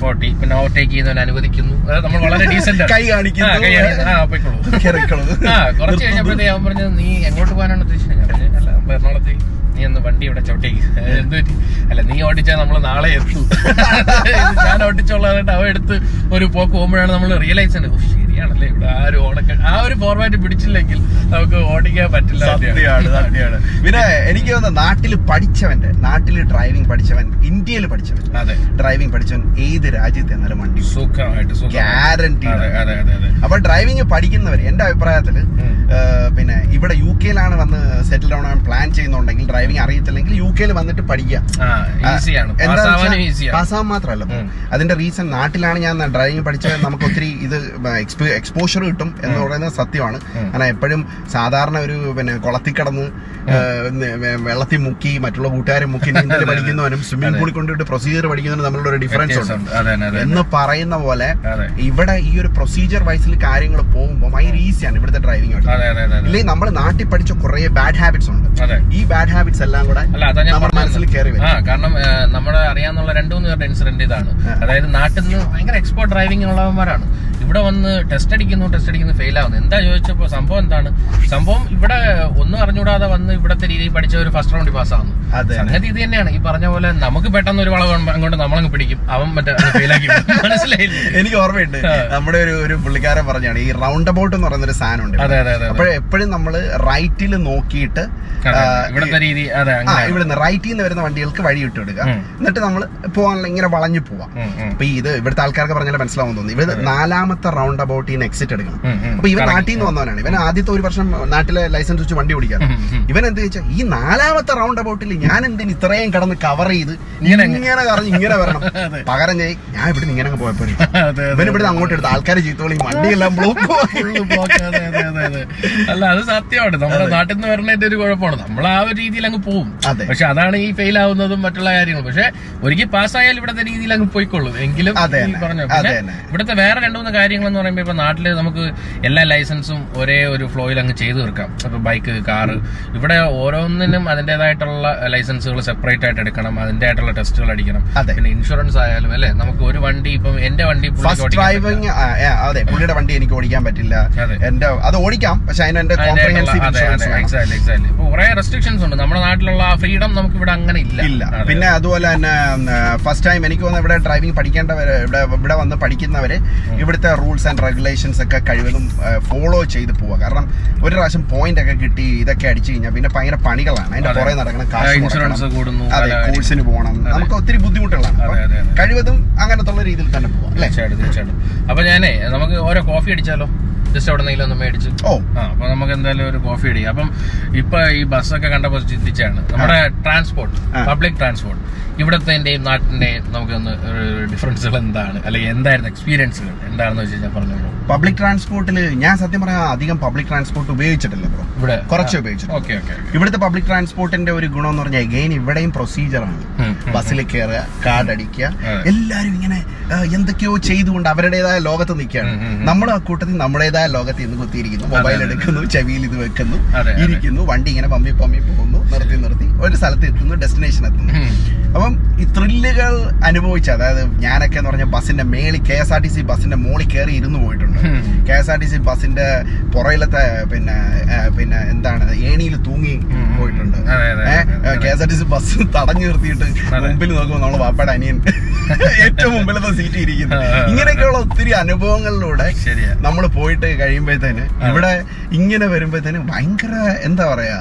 ഫോർട്ടി പിന്നെ ഓവർടേക്ക് ചെയ്യുന്നവൻ അനുവദിക്കുന്നു. അതായത് നമ്മൾ വളരെ ഡീസെന്റ്
കൈ കാണിക്കുന്നു.
ആ പോയിക്കോളൂ. ആ കുറച്ച് കഴിഞ്ഞപ്പോഴത്തേക്ക് ഞാൻ പറഞ്ഞത് നീ എങ്ങോട്ട് പോകാനാണ് ഉദ്ദേശിച്ചത്? ഞാൻ പറഞ്ഞു അല്ല എറണാകുളത്തേക്ക്. നീ ഒന്ന് വണ്ടി ഇവിടെ ചവിട്ടേക്ക്. എന്ത് അല്ല നീ ഓടിച്ചാൽ നമ്മൾ നാളെ എത്തും. ഞാൻ ഓടിച്ചോളാനായിട്ട് അവ എടുത്ത് ഒരു പോക്ക് പോകുമ്പോഴാണ് നമ്മൾ റിയലൈസ് ചെയ്യുന്നത്. "ഓ, ശരിയാണല്ലേ? ഇവിടെ ആ ഒരു ഓണക്ക ആ ഒരു ഫോർമാറ്റ് പിടിച്ചില്ലെങ്കിൽ നമുക്ക് ഓടിക്കാൻ പറ്റില്ല
സത്യമാണ് പിന്നെ എനിക്ക് തോന്നുന്നത് നാട്ടിൽ പഠിച്ചവന്റെ നാട്ടിൽ ഡ്രൈവിംഗ് പഠിച്ചവൻ ഇന്ത്യയിൽ പഠിച്ചവൻ
അതെ.
ഡ്രൈവിംഗ് പഠിച്ചവൻ ഏത് രാജ്യത്ത് എന്നാലും വണ്ടി.
സുഖമായിട്ട് ഗ്യാരണ്ടി
അപ്പൊ ഡ്രൈവിംഗ് പഠിക്കുന്നവർ എന്റെ അഭിപ്രായത്തിൽ പിന്നെ ഇവിടെ യു കെയിലാണ് വന്ന് സെറ്റിൽ ഡൗൺ ആവാൻ പ്ലാൻ ചെയ്യുന്നുണ്ടെങ്കിൽ ഡ്രൈവിംഗ് അറിയത്തില്ലെങ്കിൽ യു കെയിൽ വന്നിട്ട് പഠിക്കുക. പാസ്സാവാൻ മാത്രമല്ല. അതിന്റെ റീസൺ നാട്ടിലാണ് ഞാൻ ഡ്രൈവിംഗ് പഠിച്ചത്. നമുക്ക് ഒത്തിരി ഇത് എക്സ്പോഷർ കിട്ടും എന്ന് പറയുന്നത് സത്യമാണ്. കാരണം എപ്പോഴും സാധാരണ ഒരു പിന്നെ കുളത്തിൽ കിടന്ന് വെള്ളത്തിൽ മുക്കി മറ്റുള്ള കൂട്ടുകാരെ മുക്കി നീന്തൽ പഠിക്കുന്നവനും സ്വിമ്മിംഗ് പൂളിൽ കൊണ്ടുപോയിട്ട് പ്രൊസീജിയർ പഠിക്കുന്നതിനും തമ്മിലുള്ള ഒരു ഡിഫറൻസ് ഉണ്ട്. എന്ന് പറയുന്ന പോലെ ഇവിടെ ഈ ഒരു പ്രൊസീജിയർ വൈസിൽ കാര്യങ്ങൾ പോകുമ്പോൾ ഭയങ്കര ഈസിയാണ് ഇവിടുത്തെ ഡ്രൈവിംഗ് ഇല്ലെങ്കിൽ നമ്മൾ നാട്ടിൽ പഠിച്ച കുറെ ബാഡ് ഹാബിറ്റ്സ് ഉണ്ട്. ഈ ബാഡ് ഹാബിറ്റ്സ് എല്ലാം കൂടെ
അല്ല അതാ ഞാൻ
നമ്മുടെ. മനസ്സിൽ കയറി
ആ കാരണം ആ, നമ്മുടെ അറിയാവുന്ന രണ്ടു മൂന്ന് പേരുടെ ഇൻസിഡന്റ് ഇതാണ്. അതായത് നാട്ടിൽ നിന്ന് ഭയങ്കര എക്സ്പോർട്ട് ഡ്രൈവിംഗ് ഉള്ളവന്മാരാണ്. ഇവിടെ വന്ന് ടെസ്റ്റ് അടിക്കുന്നു ടെസ്റ്റ് അടിക്കുന്നു ഫെയിൽ ആവുന്നു. എന്താ ചോദിച്ചപ്പോൾ സംഭവം എന്താണ്? സംഭവം ഇവിടെ ഒന്നും അറിഞ്ഞൂടാതെ വന്ന് ഇവിടത്തെ രീതിയിൽ പഠിച്ച ഒരു ഫസ്റ്റ് റൗണ്ടിൽ പാസ്സാവുന്നു
അതെ.
സംഗതി ഇത് തന്നെയാണ്. ഈ പറഞ്ഞ പോലെ നമുക്ക് പെട്ടെന്ന് ഒരു വളവ് അങ്ങോട്ട് നമ്മളങ്ങ് പിടിക്കും. അവൻ മറ്റേ ഫെയിലാക്കി മനസ്സിലായില്ലേ?
എനിക്ക് ഓർമ്മയുണ്ട്. നമ്മുടെ ഒരു ഒരു പുള്ളിക്കാരൻ പറഞ്ഞാണ് ഈ റൗണ്ട് അബൌട്ട് എന്ന് പറയുന്ന ഒരു സാധനം ഉണ്ട്. അപ്പോഴെ എപ്പോഴും നമ്മൾ റൈറ്റിൽ നോക്കിയിട്ട്
ഇവിടുത്തെ രീതി
ഇവിടുന്ന് റൈറ്റിൽ നിന്ന് വരുന്ന വണ്ടികൾക്ക് വഴി ഇട്ട് കൊടുക്കുക. എന്നിട്ട് നമ്മൾ പോകാനുള്ള ഇങ്ങനെ വളഞ്ഞു പോവാം. അപ്പൊ ഇത് ഇവിടുത്തെ ആൾക്കാർക്ക് പറഞ്ഞാൽ മനസ്സിലാവും തോന്നുന്നു. ഇവിടെ നാലാമത്തെ റൗണ്ട് അബൌട്ട് ഈ എക്സിറ്റ് എടുക്കണം. അപ്പൊ ഇവൻ നാട്ടിൽ നിന്ന് വന്നവനാണ് ഇവൻ ആദ്യത്തെ ഒരു വർഷം നാട്ടിലെ ലൈസൻസ് വെച്ച് വണ്ടി ഓടിക്കാൻ. ഇവൻ എന്ത് വെച്ചാൽ ഈ നാലാമത്തെ റൗണ്ട് അബൌട്ടിൽ ഞാൻ എന്തിന് ഇത്രയും കടന്ന് കവർ ചെയ്ത്
ഇങ്ങനെ അങ്ങ്.
ഇങ്ങനെ വരണം. പകരം ചെയ് ഞാൻ ഇവിടെ ഇങ്ങനെ അങ്ങ് പോയപ്പോ ഇവൻ ഇവിടുന്ന് അങ്ങോട്ട് എടുത്ത് ആൾക്കാർ ചീത്തോളി വണ്ടിയെല്ലാം ബ്ലോക്ക്.
അല്ല അത് സത്യമാണ് നമ്മുടെ നാട്ടിൽ നിന്ന് വരണേന്റെ ഒരു കുഴപ്പമാണ് നമ്മൾ ആ ഒരു രീതിയിൽ അങ്ങ് പോകും. പക്ഷെ അതാണ് ഈ ഫെയിൽ ആവുന്നതും മറ്റുള്ള കാര്യങ്ങൾ പക്ഷെ ഒരിക്കൽ പാസ്സായാൽ ഇവിടത്തെ രീതിയിൽ അങ്ങ് പോയിക്കൊള്ളും എങ്കിലും. പറഞ്ഞ. ഇവിടുത്തെ വേറെ രണ്ടു മൂന്ന് കാര്യങ്ങൾ എന്ന് പറയുമ്പോൾ ഇപ്പൊ നാട്ടിൽ നമുക്ക് എല്ലാ ലൈസൻസും ഒരേ ഒരു ഫ്ലോയിൽ അങ്ങ് ചെയ്തു തീർക്കാം. ഇപ്പൊ ബൈക്ക് കാറ് ഇവിടെ ഓരോന്നിനും അതിന്റേതായിട്ടുള്ള ലൈസൻസുകൾ സെപ്പറേറ്റ് ആയിട്ട് എടുക്കണം. അതിന്റെ ആയിട്ടുള്ള ടെസ്റ്റുകൾ അടിക്കണം.
അതെ.
പിന്നെ ഇൻഷുറൻസ് ആയാലും അല്ലെ? നമുക്ക് ഒരു വണ്ടി ഇപ്പം എന്റെ വണ്ടി
ഡ്രൈവിംഗ് അതെ. പുള്ളിയുടെ വണ്ടി എനിക്ക് ഓടിക്കാൻ പറ്റില്ല.
എന്റെ
എന്റെ അത് ഓടിക്കാം. പക്ഷെ അതിന്
എക്സാക്ട് എക്സാക്ട് ഇപ്പൊ കുറെ റെസ്ട്രിക്ഷൻസ് ഉണ്ട്. നമ്മുടെ നാട്ടിലുള്ള ഫ്രീഡം നമുക്ക് ഇവിടെ അങ്ങനെ ഇല്ല.
ഇല്ല. പിന്നെ അതുപോലെ തന്നെ ഫസ്റ്റ് ടൈം എനിക്ക് തോന്നുന്നു ഇവിടെ ഡ്രൈവിംഗ് പഠിക്കേണ്ടവര് ഇവിടെ ഇവിടെ വന്ന് പഠിക്കുന്നവര് ഇവിടുത്തെ റൂൾസ് ആൻഡ് റെഗുലേഷൻസ് ഒക്കെ കഴിവതും ഫോളോ ചെയ്ത് പോവുക. കാരണം ഒരു പ്രാവശ്യം പോയിന്റ് ഒക്കെ കിട്ടി ഇതൊക്കെ അടിച്ചു കഴിഞ്ഞാൽ പിന്നെ ഭയങ്കര പണികളാണ്. അതിന്റെ
അതെ.
പുറകെ നടക്കണം
ഇൻഷുറൻസ്
അതെ കോഴ്സിന് പോകണം. നമുക്ക് ഒത്തിരി ബുദ്ധിമുട്ടുകളാണ്. കഴിവതും അങ്ങനത്തുള്ള രീതിയിൽ തന്നെ പോവാം അല്ലേ?
തീർച്ചയായിട്ടും അപ്പൊ ഞാനേ നമുക്ക് ഓരോ കോഫി അടിച്ചാലോ? ജസ്റ്റ് അവിടെ നിന്നെങ്കിലും ഒന്ന് മേടിച്ച്.
ഓ.
ആ അപ്പൊ നമുക്ക് എന്തായാലും ഒരു കോഫി അടിക്കാം അപ്പം ഇപ്പൊ ഈ ബസ്സൊക്കെ കണ്ടപ്പോൾ ചിന്തിച്ചാണ്. നമ്മുടെ ട്രാൻസ്പോർട്ട് പബ്ലിക് ട്രാൻസ്പോർട്ട് ഇവിടത്തെന്റെയും നാട്ടിന്റെയും നമുക്കൊന്ന് ഡിഫറൻസുകൾ എന്താണ്? അല്ലെങ്കിൽ എന്തായിരുന്നു എക്സ്പീരിയൻസുകൾ എന്താണെന്ന് വെച്ച് കഴിഞ്ഞാൽ പറഞ്ഞോളൂ.
പബ്ലിക് ട്രാൻസ്പോർട്ടിൽ ഞാൻ സത്യം പറയാം അധികം പബ്ലിക് ട്രാൻസ്പോർട്ട് ഉപയോഗിച്ചിട്ടില്ല ബ്രോ
ഇവിടെ?
കുറച്ച് ഉപയോഗിച്ചിട്ടുണ്ട്. ഇവിടുത്തെ പബ്ലിക് ട്രാൻസ്പോർട്ടിന്റെ ഒരു ഗുണം എന്ന് പറഞ്ഞാൽ എഗെയിൻ ഇവിടെയും പ്രൊസീജിയറാണ് ബസ്സിൽ കയറുക കാർഡ് അടിക്കുക. എല്ലാരും ഇങ്ങനെ എന്തൊക്കെയോ ചെയ്തുകൊണ്ട് അവരുടേതായ ലോകത്ത് നിൽക്കുകയാണ്. നമ്മൾ ആ കൂട്ടത്തിൽ നമ്മുടേതായ ലോകത്ത് ഇന്ന് കുത്തിയിരിക്കുന്നു. മൊബൈൽ എടുക്കുന്നു ചെവിയിൽ ഇത് വെക്കുന്നു. ഇരിക്കുന്നു വണ്ടി ഇങ്ങനെ പമ്മി പമ്മി പോകുന്നു നിർത്തി നിർത്തി. ഒരു സ്ഥലത്ത് എത്തുന്നു ഡെസ്റ്റിനേഷൻ എത്തുന്നു അപ്പം ഈ ത്രില്ലുകൾ അനുഭവിച്ച അതായത് ഞാനൊക്കെ എന്ന് പറഞ്ഞാൽ ബസ്സിന്റെ മേളിൽ K S R T C ബസ്സിന്റെ മോളിൽ കയറി ഇരുന്ന് പോയിട്ടുണ്ട്. K S R T C ബസ്സിന്റെ പുറയിലത്തെ പിന്നെ പിന്നെ എന്താണ് ഏണിയിൽ തൂങ്ങി പോയിട്ടുണ്ട്. K S R T C bus തടഞ്ഞു നിർത്തിയിട്ട്. മുമ്പിൽ നോക്കുമ്പോൾ നമ്മളെ വാപ്പയുടെ അനിയൻ ഏറ്റവും മുമ്പിലത്തെ സീറ്റ് ഇരിക്കുന്നു. ഇങ്ങനെയൊക്കെയുള്ള ഒത്തിരി അനുഭവങ്ങളിലൂടെ നമ്മൾ പോയിട്ട് കഴിയുമ്പോഴത്തേന് ഇവിടെ ഇങ്ങനെ വരുമ്പോഴത്തേന് ഭയങ്കര എന്താ പറയാ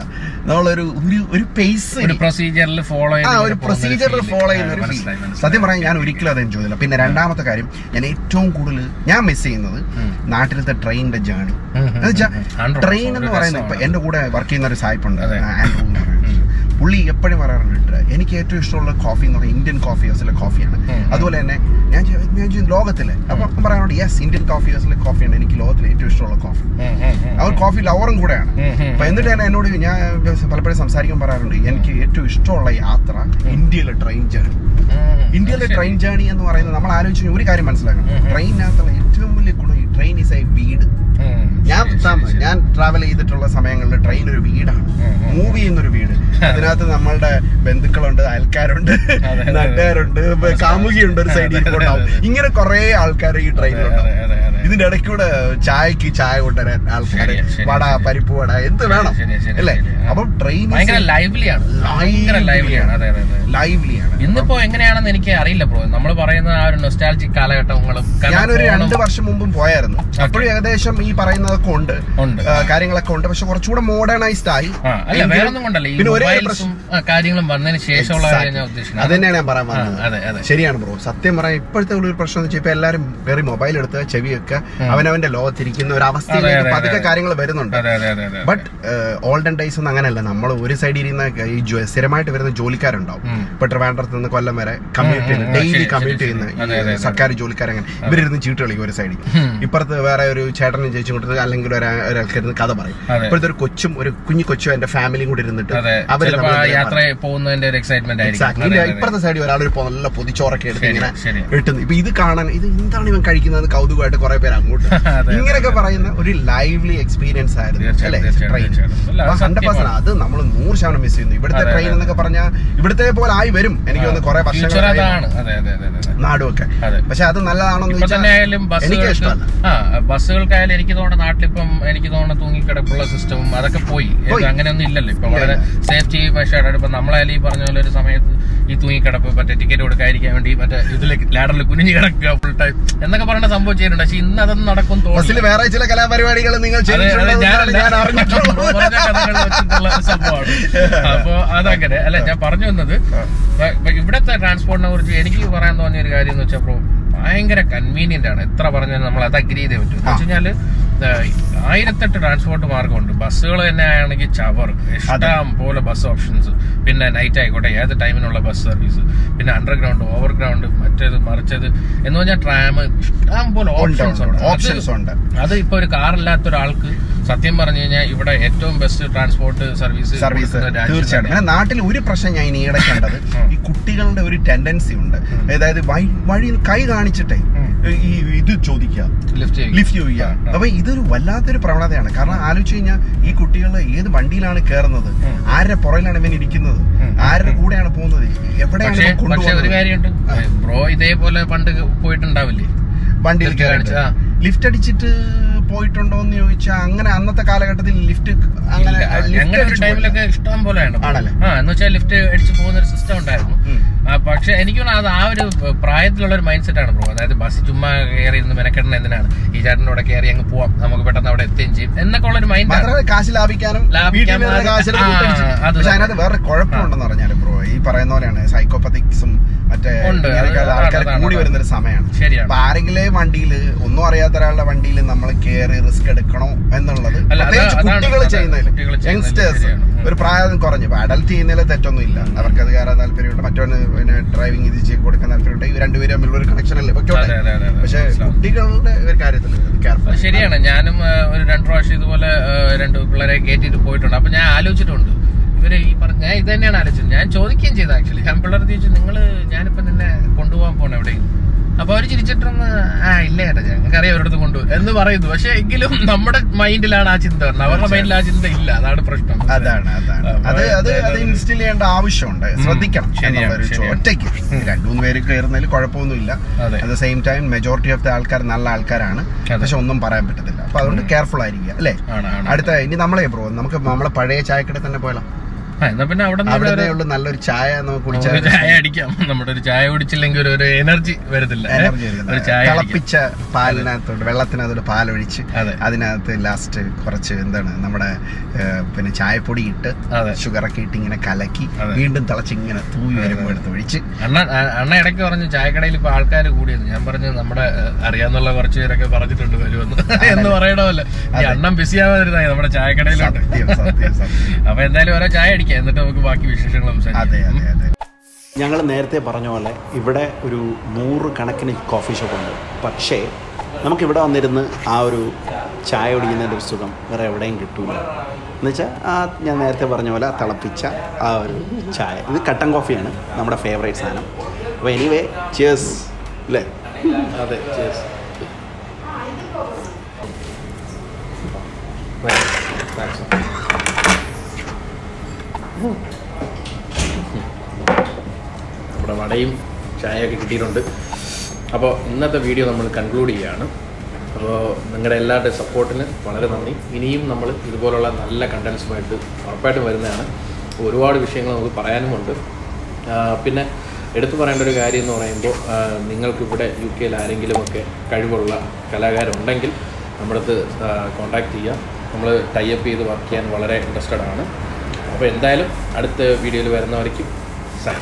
നമ്മളൊരു ഒരു ഒരു പേസ്
ഒരു പ്രൊസീജിയറിൽ ഫോളോ
ആ ഒരു പ്രൊസീജിയറിൽ ഫോളോ ചെയ്യുന്ന ഒരു ഫീൽ സത്യം പറയാൻ ഞാൻ ഒരിക്കലും അത് എൻജോയ് ചെയ്തില്ല. പിന്നെ രണ്ടാമത്തെ കാര്യം ഞാൻ ഏറ്റവും കൂടുതൽ ഞാൻ മിസ് ചെയ്യുന്നത്. നാട്ടിലത്തെ ട്രെയിനിന്റെ ജേണി
ഉം, ഉം.
ട്രെയിൻ എന്ന് പറയുന്നത് ഇപ്പൊ എന്റെ കൂടെ വർക്ക് ചെയ്യുന്ന ഒരു സായിപ്പുണ്ട്. ആൻഡ്രൂ എന്ന് പറയുന്നത്. പുള്ളി എപ്പോഴും പറയാറുണ്ട് എനിക്ക് ഏറ്റവും ഇഷ്ടമുള്ള കോഫി എന്ന് പറയുന്നത് ഇന്ത്യൻ കോഫി ഹൗസിലെ കോഫിയാണ് അതുപോലെ തന്നെ ഞാൻ ഞാൻ ലോകത്തിലെ അപ്പം പറയാറുണ്ട് യെസ് ഇന്ത്യൻ കോഫി ഹൗസിലെ കോഫിയാണ് എനിക്ക് ലോകത്തിലെ ഏറ്റവും ഇഷ്ടമുള്ള കോഫി അവർ കോഫി ലവറും കൂടെയാണ്. അപ്പൊ എന്നിട്ട് തന്നെ എന്നോട് ഞാൻ പലപ്പോഴും സംസാരിക്കാൻ പറയാറുണ്ട് എനിക്ക് ഏറ്റവും ഇഷ്ടമുള്ള യാത്ര ഇന്ത്യയിലെ ട്രെയിൻ ജേർണി ഇന്ത്യയിലെ ട്രെയിൻ ജേർണി എന്ന് പറയുന്നത് നമ്മൾ ആലോചിച്ചു ഒരു കാര്യം മനസ്സിലാക്കണം. ട്രെയിനിനകത്തുള്ള ഏറ്റവും വലിയ ഗുണം ഈ ട്രെയിൻ ഈസ് എ വീട്. ഞാൻ ഞാൻ ട്രാവൽ ചെയ്തിട്ടുള്ള സമയങ്ങളിൽ ട്രെയിൻ ഒരു വീടാണ്. മൂവ് ചെയ്യുന്ന ഒരു വീട് അതിനകത്ത് നമ്മളുടെ ബന്ധുക്കളുണ്ട് അയൽക്കാരുണ്ട്. നാട്ടുകാരുണ്ട് കാമുകിയുണ്ട് ഒരു സൈഡിൽ. ഇങ്ങനെ കുറെ ആൾക്കാർ ഈ ട്രെയിനിലുണ്ടാവും ഇതിന്റെ ഇടയ്ക്കൂടെ ചായക്ക് ചായ കൊണ്ടുവരാൻ ആൾക്കാര് വട പരിപ്പ് വട എന്ത് വേണം? അല്ലേ? അപ്പം ട്രെയിൻ
ഭയങ്കര ലൈവ്ലിയാണ് ഭയങ്കര ലൈവ്ലിയാണ് അതെ അതെ അതെ.
ലൈവ്ലിയാണ്
ഇന്നിപ്പോ എങ്ങനെയാണെന്ന് എനിക്ക് അറിയില്ല ബ്രോ. നമ്മൾ പറയുന്ന ആ ഒരു നൊസ്റ്റാലജിക് കാലഘട്ടങ്ങളും
ഞാനൊരു രണ്ട് വർഷം മുമ്പും പോയായിരുന്നു. അപ്പോഴും ഏകദേശം ഈ പറയുന്നതൊക്കെ ഉണ്ട്. കാര്യങ്ങളൊക്കെ ഉണ്ട്. പക്ഷെ കുറച്ചുകൂടെ മോഡേണൈസ്ഡ് ആയി.
അല്ല കൊണ്ടല്ല.
പിന്നെ ഒരേ
കാര്യങ്ങളും വന്നതിന് ശേഷമുള്ള
അത് തന്നെയാണ് ഞാൻ പറയാൻ
പറഞ്ഞത്
ശരിയാണ് ബ്രോ. സത്യം പറയാൻ ഇപ്പോഴത്തെ ഒരു പ്രശ്നം എന്ന് വെച്ചാൽ ഇപ്പൊ എല്ലാരും കയറി മൊബൈൽ എടുത്ത് ചെവി വെക്കുക അവനവന്റെ ലോകത്തിരിക്കുന്ന ഒരു അവസ്ഥയിലേക്ക് പതുക്കെ കാര്യങ്ങൾ വരുന്നുണ്ട്. ബട്ട് ഓൾഡൻ ഡേയ്സ് ഒന്നും അങ്ങനെയല്ല. നമ്മൾ ഒരു സൈഡിൽ ഇരുന്ന ഈ സ്ഥിരമായിട്ട് വരുന്ന ജോലിക്കാരുണ്ടാവും. ഇപ്പൊ ട്രിവാൻഡ്രത്ത് നിന്ന് കൊല്ലം വരെ കമ്മ്യൂട്ട് ചെയ്യുന്ന ഡെയിലി കമ്മ്യൂട്ട് ചെയ്യുന്ന സർക്കാർ ജോലിക്കാരങ്ങനെ. ഇവരിരുന്ന് ചീട്ട് കളിക്കും ഒരു സൈഡിൽ ഇപ്പുറത്ത് വേറെ ഒരു ചേട്ടനും ചേച്ചി കൊടുത്ത് അല്ലെങ്കിൽ ഒരാ- ഒരാൾക്കിരുന്ന് കഥ പറയും. ഇപ്പോഴത്തെ ഒരു കൊച്ചും ഒരു കുഞ്ഞു കൊച്ചും എന്റെ ഫാമിലിയും കൂടി ഇരുന്നിട്ട് അവർ
യാത്ര പോകുന്നതിന്റെ ഒരു എക്സൈറ്റ്മെന്റ്.
ഇപ്പുറത്തെ സൈഡിൽ ഒരാൾ ഒരു നല്ല പൊതിച്ചോറൊക്കെ എടുത്ത് ഇങ്ങനെ ഇട്ടുന്നു ഇപ്പൊ ഇത് കാണാൻ ഇത് എന്താണ് ഇവൻ കഴിക്കുന്നത് കൗതുകമായിട്ട് കുറെ പേര് അങ്ങോട്ട്. ഇങ്ങനെയൊക്കെ പറയുന്ന ഒരു ലൈവ്ലി എക്സ്പീരിയൻസ് ആയിരുന്നു അല്ലെ? ട്രെയിൻ ഹൺഡ്രഡ് പെർസെന്റ് അത് നമ്മൾ നൂറ് ശതമാനം മിസ് ചെയ്യുന്നു. ഇവിടുത്തെ ട്രെയിൻ എന്നൊക്കെ പറഞ്ഞാൽ ഇവിടുത്തെ പോലെ ആയി വരും. എനിക്ക് തോന്നുന്നു കുറെ വർഷങ്ങൾ നാടുമൊക്കെ. പക്ഷെ അത് നല്ലതാണെന്ന് വെച്ചാൽ എനിക്ക് ഇഷ്ടമല്ല.
ബസ്സുകൾക്കായാലും എനിക്ക് തോന്നുന്ന നാട്ടിലിപ്പം എനിക്ക് തോന്നുന്ന തൂങ്ങിക്കിടപ്പുള്ള സിസ്റ്റവും അതൊക്കെ പോയി. അങ്ങനെയൊന്നും ഇല്ലല്ലോ. ഇപ്പൊ വളരെ സേഫ്റ്റി മെഷേർഡ് ഇപ്പൊ നമ്മളായാലും ഈ പറഞ്ഞ പോലെ ഒരു സമയത്ത് ഈ തൂങ്ങിക്കിടപ്പ് മറ്റേ ടിക്കറ്റ് കൊടുക്കാതിരിക്കാൻ വേണ്ടി മറ്റേ ഇതിലേക്ക് ലാഡറിൽ കുനിഞ്ഞു കിടക്കുക ഫുൾ ടൈം എന്നൊക്കെ പറഞ്ഞ സംഭവം ചെയ്യുന്നുണ്ട്. പക്ഷെ ഇന്ന് അതൊന്നും നടക്കും
ബസ്സിൽ വേറെ ചില കലാപരിപാടികൾ നിങ്ങൾ
സംഭവമാണ്. അപ്പൊ അതങ്ങനെ. അല്ല ഞാൻ പറഞ്ഞു വന്നത് ഇവിടത്തെ ട്രാൻസ്പോർട്ടിനെ കുറിച്ച് എനിക്ക് പറയാൻ തോന്നിയ ഒരു കാര്യം എന്ന് വെച്ചാൽ ഭയങ്കര കൺവീനിയന്റ് ആണ്. എത്ര പറഞ്ഞാലും നമ്മൾ അത് അഗ്രി ചെയ്തേ പറ്റും. എന്ന് വെച്ച് കഴിഞ്ഞാൽ ആയിരത്തെട്ട് ട്രാൻസ്പോർട്ട് മാർഗമുണ്ട്. ബസ്സുകൾ തന്നെ ആണെങ്കിൽ ചവർ ഇഷ്ടം പോലെ ബസ് ഓപ്ഷൻസ് പിന്നെ നൈറ്റ് ആയിക്കോട്ടെ ഏത് ടൈമിനുള്ള ബസ് സർവീസ് പിന്നെ അണ്ടർഗ്രൗണ്ട് ഓവർഗ്രൗണ്ട് മറ്റേത് മറിച്ചത് എന്ന് പറഞ്ഞാൽ ട്രാം ഇഷ്ടം പോലെ ഓപ്ഷൻസ് ഉണ്ട് അത്
ഓപ്ഷൻസ് ഉണ്ട്.
അത് ഇപ്പൊ ഒരു കാർ ഇല്ലാത്ത ഒരാൾക്ക് സത്യം പറഞ്ഞു കഴിഞ്ഞാൽ ഇവിടെ ഏറ്റവും ബെസ്റ്റ് ട്രാൻസ്പോർട്ട് സർവീസ്
സർവീസ് തീർച്ചയായിട്ടും. നാട്ടിൽ ഒരു പ്രശ്നം ഞാൻ ഇനി ഇടയ്ക്കേണ്ടത് കണ്ടത്. ഈ കുട്ടികളുടെ ഒരു ടെൻഡൻസി ഉണ്ട്. അതായത് വഴി കൈ കാണിച്ചിട്ടേ. ഈ ഇത് ചോദിക്കുക.
ലിഫ്റ്റ്
ചോദിക്കുക. അപ്പൊ ഇതൊരു വല്ലാത്തൊരു പ്രവണതയാണ്. കാരണം ആലോചിച്ച് കഴിഞ്ഞാൽ ഈ കുട്ടികൾ ഏത് വണ്ടിയിലാണ് കയറുന്നത് ആരുടെ പുറയിലാണ് ഇവൻ ഇരിക്കുന്നത്? ആരുടെ കൂടെയാണ് പോകുന്നത്? എവിടെയാണ് കൊണ്ടുപോകുന്നത്?
ബ്രോ ഇതേപോലെ പണ്ട് പോയിട്ടുണ്ടാവില്ലേ?
വണ്ടിയിൽ
കയറി
ലിഫ്റ്റ് അടിച്ചിട്ട് പോയിട്ടുണ്ടോ എന്ന് ചോദിച്ചാൽ അങ്ങനെ അന്നത്തെ കാലഘട്ടത്തിൽ ലിഫ്റ്റ് അങ്ങനെ
ഞങ്ങളുടെ ഒരു ടൈമിലൊക്കെ ഇഷ്ടം പോലെ
ആണല്ലേ?
ആ എന്ന് വെച്ചാൽ ലിഫ്റ്റ് അടിച്ച് പോകുന്ന ഒരു സിസ്റ്റം ഉണ്ടായിരുന്നു. പക്ഷെ എനിക്ക് അത് ആ ഒരു പ്രായത്തിലുള്ള ഒരു മൈൻഡ് സെറ്റ് ആണ് ബ്രോ അതായത് ബസ് ചുമ്മാ കയറി ഇരുന്ന് മെനക്കെടണം എന്തിനാണ്? ഈ ചേട്ടന്റെ കൂടെ കയറി അങ്ങ് പോവാം. നമുക്ക് പെട്ടെന്ന് അവിടെ എത്തുകയും ചെയ്യും. എന്നൊക്കെ ഉള്ള ഒരു മൈൻഡ്
കാശ് ലാഭിക്കാനും. അതിനകത്ത് വേറെ കുഴപ്പമുണ്ടെന്ന് പറഞ്ഞാൽ ബ്രോ ഈ പറയുന്ന പോലെയാണ് സൈക്കോപ്പത്തിക്സും മറ്റേ ആൾക്കാർ കൂടി വരുന്ന ഒരു സമയമാണ്.
ശരിയാണ്.
അപ്പൊ ആരെങ്കിലും വണ്ടിയിൽ ഒന്നും അറിയാത്ത ഒരാളുടെ വണ്ടിയിൽ നമ്മൾ കയറി റിസ്ക് എടുക്കണോ എന്നുള്ളത്. പ്രത്യേകിച്ച് കുട്ടികൾ ചെയ്യുന്നതിൽ യങ്സ്റ്റേഴ്സ് ഒരു പ്രായം കുറഞ്ഞു. ഇപ്പൊ അഡൽട്ട് ചെയ്യുന്നതിൽ തെറ്റൊന്നും ഇല്ല അവർക്ക് അത് കയറാൻ താല്പര്യമുണ്ട്. മറ്റൊന്ന് പിന്നെ ഡ്രൈവിംഗ് ഇത് ചെയ്ത് കൊടുക്കാൻ താല്പര്യമുണ്ട്. ഈ രണ്ടുപേരും തമ്മിലുള്ള ഒരു കണക്ഷൻ അല്ലേ. പക്ഷെ കുട്ടികളുടെ ഒരു കാര്യത്തിൽ
ശരിയാണ്. ഞാനും ഒരു രണ്ട് പ്രാവശ്യം ഇതുപോലെ രണ്ട് പിള്ളേരെ കയറ്റിയിട്ട് പോയിട്ടുണ്ട്. അപ്പൊ ഞാൻ ആലോചിച്ചിട്ടുണ്ട്. ഇവർ ഈ പറഞ്ഞ ഞാൻ ഇത് തന്നെയാണ് ആലോചിച്ചത്. ഞാൻ ചോദിക്കുകയും ചെയ്തു ആക്ച്വലി ഞാൻ പിള്ളേർ ചോദിച്ചു നിങ്ങൾ ഞാനിപ്പോ നിന്നെ കൊണ്ടുപോകാൻ പോണ എവിടെയും? അപ്പൊ അവർ ചിരിച്ചിട്ടൊന്ന് ആ ഇല്ല ചേട്ടാ ഞങ്ങൾക്ക് അറിയാം അവരുടെ കൊണ്ടുപോകും എന്ന് പറയുന്നു. പക്ഷെ എങ്കിലും നമ്മുടെ മൈൻഡിലാണ് ആ ചിന്ത വരുന്നത് അവരുടെ മൈൻഡിൽ ആ ചിന്ത ഇല്ല. അതാണ് പ്രശ്നം.
അതാണ് അതാണ്. അത് അത് അത് ഇൻസ്റ്റിൽ ചെയ്യേണ്ട ആവശ്യമുണ്ട്. ശ്രദ്ധിക്കണം. ഒറ്റയ്ക്ക്
രണ്ടുമൂന്ന്
രണ്ടു മൂന്ന് പേര് കയറുന്നതിൽ കുഴപ്പമൊന്നുമില്ല. At the same time majority of the ആൾക്കാർ നല്ല ആൾക്കാരാണ്. പക്ഷെ ഒന്നും പറയാൻ പറ്റത്തില്ല. അപ്പൊ അതുകൊണ്ട് കെയർഫുൾ ആയിരിക്കുക അല്ലേ? അടുത്ത ഇനി നമ്മളെ ബ്രോ നമുക്ക് നമ്മളെ പഴയ ചായക്കട തന്നെ പോയാലോ?
പിന്നെ അവിടെ
നല്ലൊരു ചായ നമുക്ക് കുടിച്ചാൽ
ചായ അടിക്കാം. നമ്മുടെ ഒരു ചായ കുടിച്ചില്ലെങ്കിൽ ഒരു എനർജി വരത്തില്ല. ഒരു ചായ.
തിളപ്പിച്ച പാലിനകത്തോട്ട് വെള്ളത്തിനകത്തോട്ട് പാലൊഴിച്ച് അതിനകത്ത് ലാസ്റ്റ് കുറച്ച് എന്താണ് നമ്മുടെ പിന്നെ ചായപ്പൊടി ഇട്ട്
അതെ.
ഷുഗറൊക്കെ ഇട്ട് ഇങ്ങനെ കലക്കി വീണ്ടും തിളച്ച് ഇങ്ങനെ തൂവി വരുമ്പോൾ എടുത്ത് ഒഴിച്ച്
അണ്ണ അണ്ണ ഇടയ്ക്ക് പറഞ്ഞു ചായക്കടയിൽ ഇപ്പൊ ആൾക്കാർ കൂടിയത് ഞാൻ പറഞ്ഞു നമ്മുടെ അറിയാന്നുള്ള കുറച്ച് പേരൊക്കെ പറഞ്ഞിട്ടുണ്ട് വരുമെന്ന്. എന്ന് പറയണമല്ലോ ഈ
അതെ.
അണ്ണം ബിസി ആവാതിരുന്നായി നമ്മുടെ ചായക്കടയിലോട്ട്. അപ്പൊ എന്തായാലും ഓരോ ചായ അടിക്കാം എന്നിട്ട് നമുക്ക് ബാക്കി വിശേഷങ്ങൾ സംസാരിക്കാം.
അതെ അതെ
ഞങ്ങൾ നേരത്തെ പറഞ്ഞ പോലെ ഇവിടെ ഒരു നൂറ് കണക്കിന് കോഫി ഷോപ്പ് ഉണ്ട്. പക്ഷേ നമുക്കിവിടെ വന്നിരുന്ന് ആ ഒരു ചായ കുടിക്കുന്നതിന്റെ ഒരു സുഖം വേറെ എവിടെയും കിട്ടൂല. എന്നുവെച്ചാൽ ആ ഞാൻ നേരത്തെ പറഞ്ഞ പോലെ ആ തിളപ്പിച്ച ആ ഒരു ചായ. ഇത് കട്ടൻ കോഫിയാണ് നമ്മുടെ ഫേവറേറ്റ് സാധനം. അപ്പോൾ എനിവേ ചേഴ്സ് അല്ലേ
അതെ നമ്മുടെ വടയും ചായയൊക്കെ കിട്ടിയിട്ടുണ്ട്. അപ്പോൾ ഇന്നത്തെ വീഡിയോ നമ്മൾ കൺക്ലൂഡ് ചെയ്യുകയാണ്. അപ്പോൾ നിങ്ങളുടെ എല്ലാവരുടെയും സപ്പോർട്ടിന് വളരെ നന്ദി. ഇനിയും നമ്മൾ ഇതുപോലുള്ള നല്ല കണ്ടൻസുമായിട്ട് ഉറപ്പായിട്ടും വരുന്നതാണ്. ഒരുപാട് വിഷയങ്ങൾ നമുക്ക് പറയാനുമുണ്ട് പിന്നെ എടുത്തു പറയേണ്ട ഒരു കാര്യം എന്ന് പറയുമ്പോൾ നിങ്ങൾക്കിവിടെ യു കെയിൽ ആരെങ്കിലുമൊക്കെ കഴിവുള്ള കലാകാരുണ്ടെങ്കിൽ നമ്മുടെ അടുത്ത് കോൺടാക്ട് ചെയ്യാം നമ്മൾ ടൈ അപ്പ് ചെയ്ത് വർക്ക് ചെയ്യാൻ വളരെ ഇൻട്രസ്റ്റഡ് ആണ്. അപ്പോൾ എന്തായാലും അടുത്ത വീഡിയോയിൽ വരുന്നവരേക്കും സാർ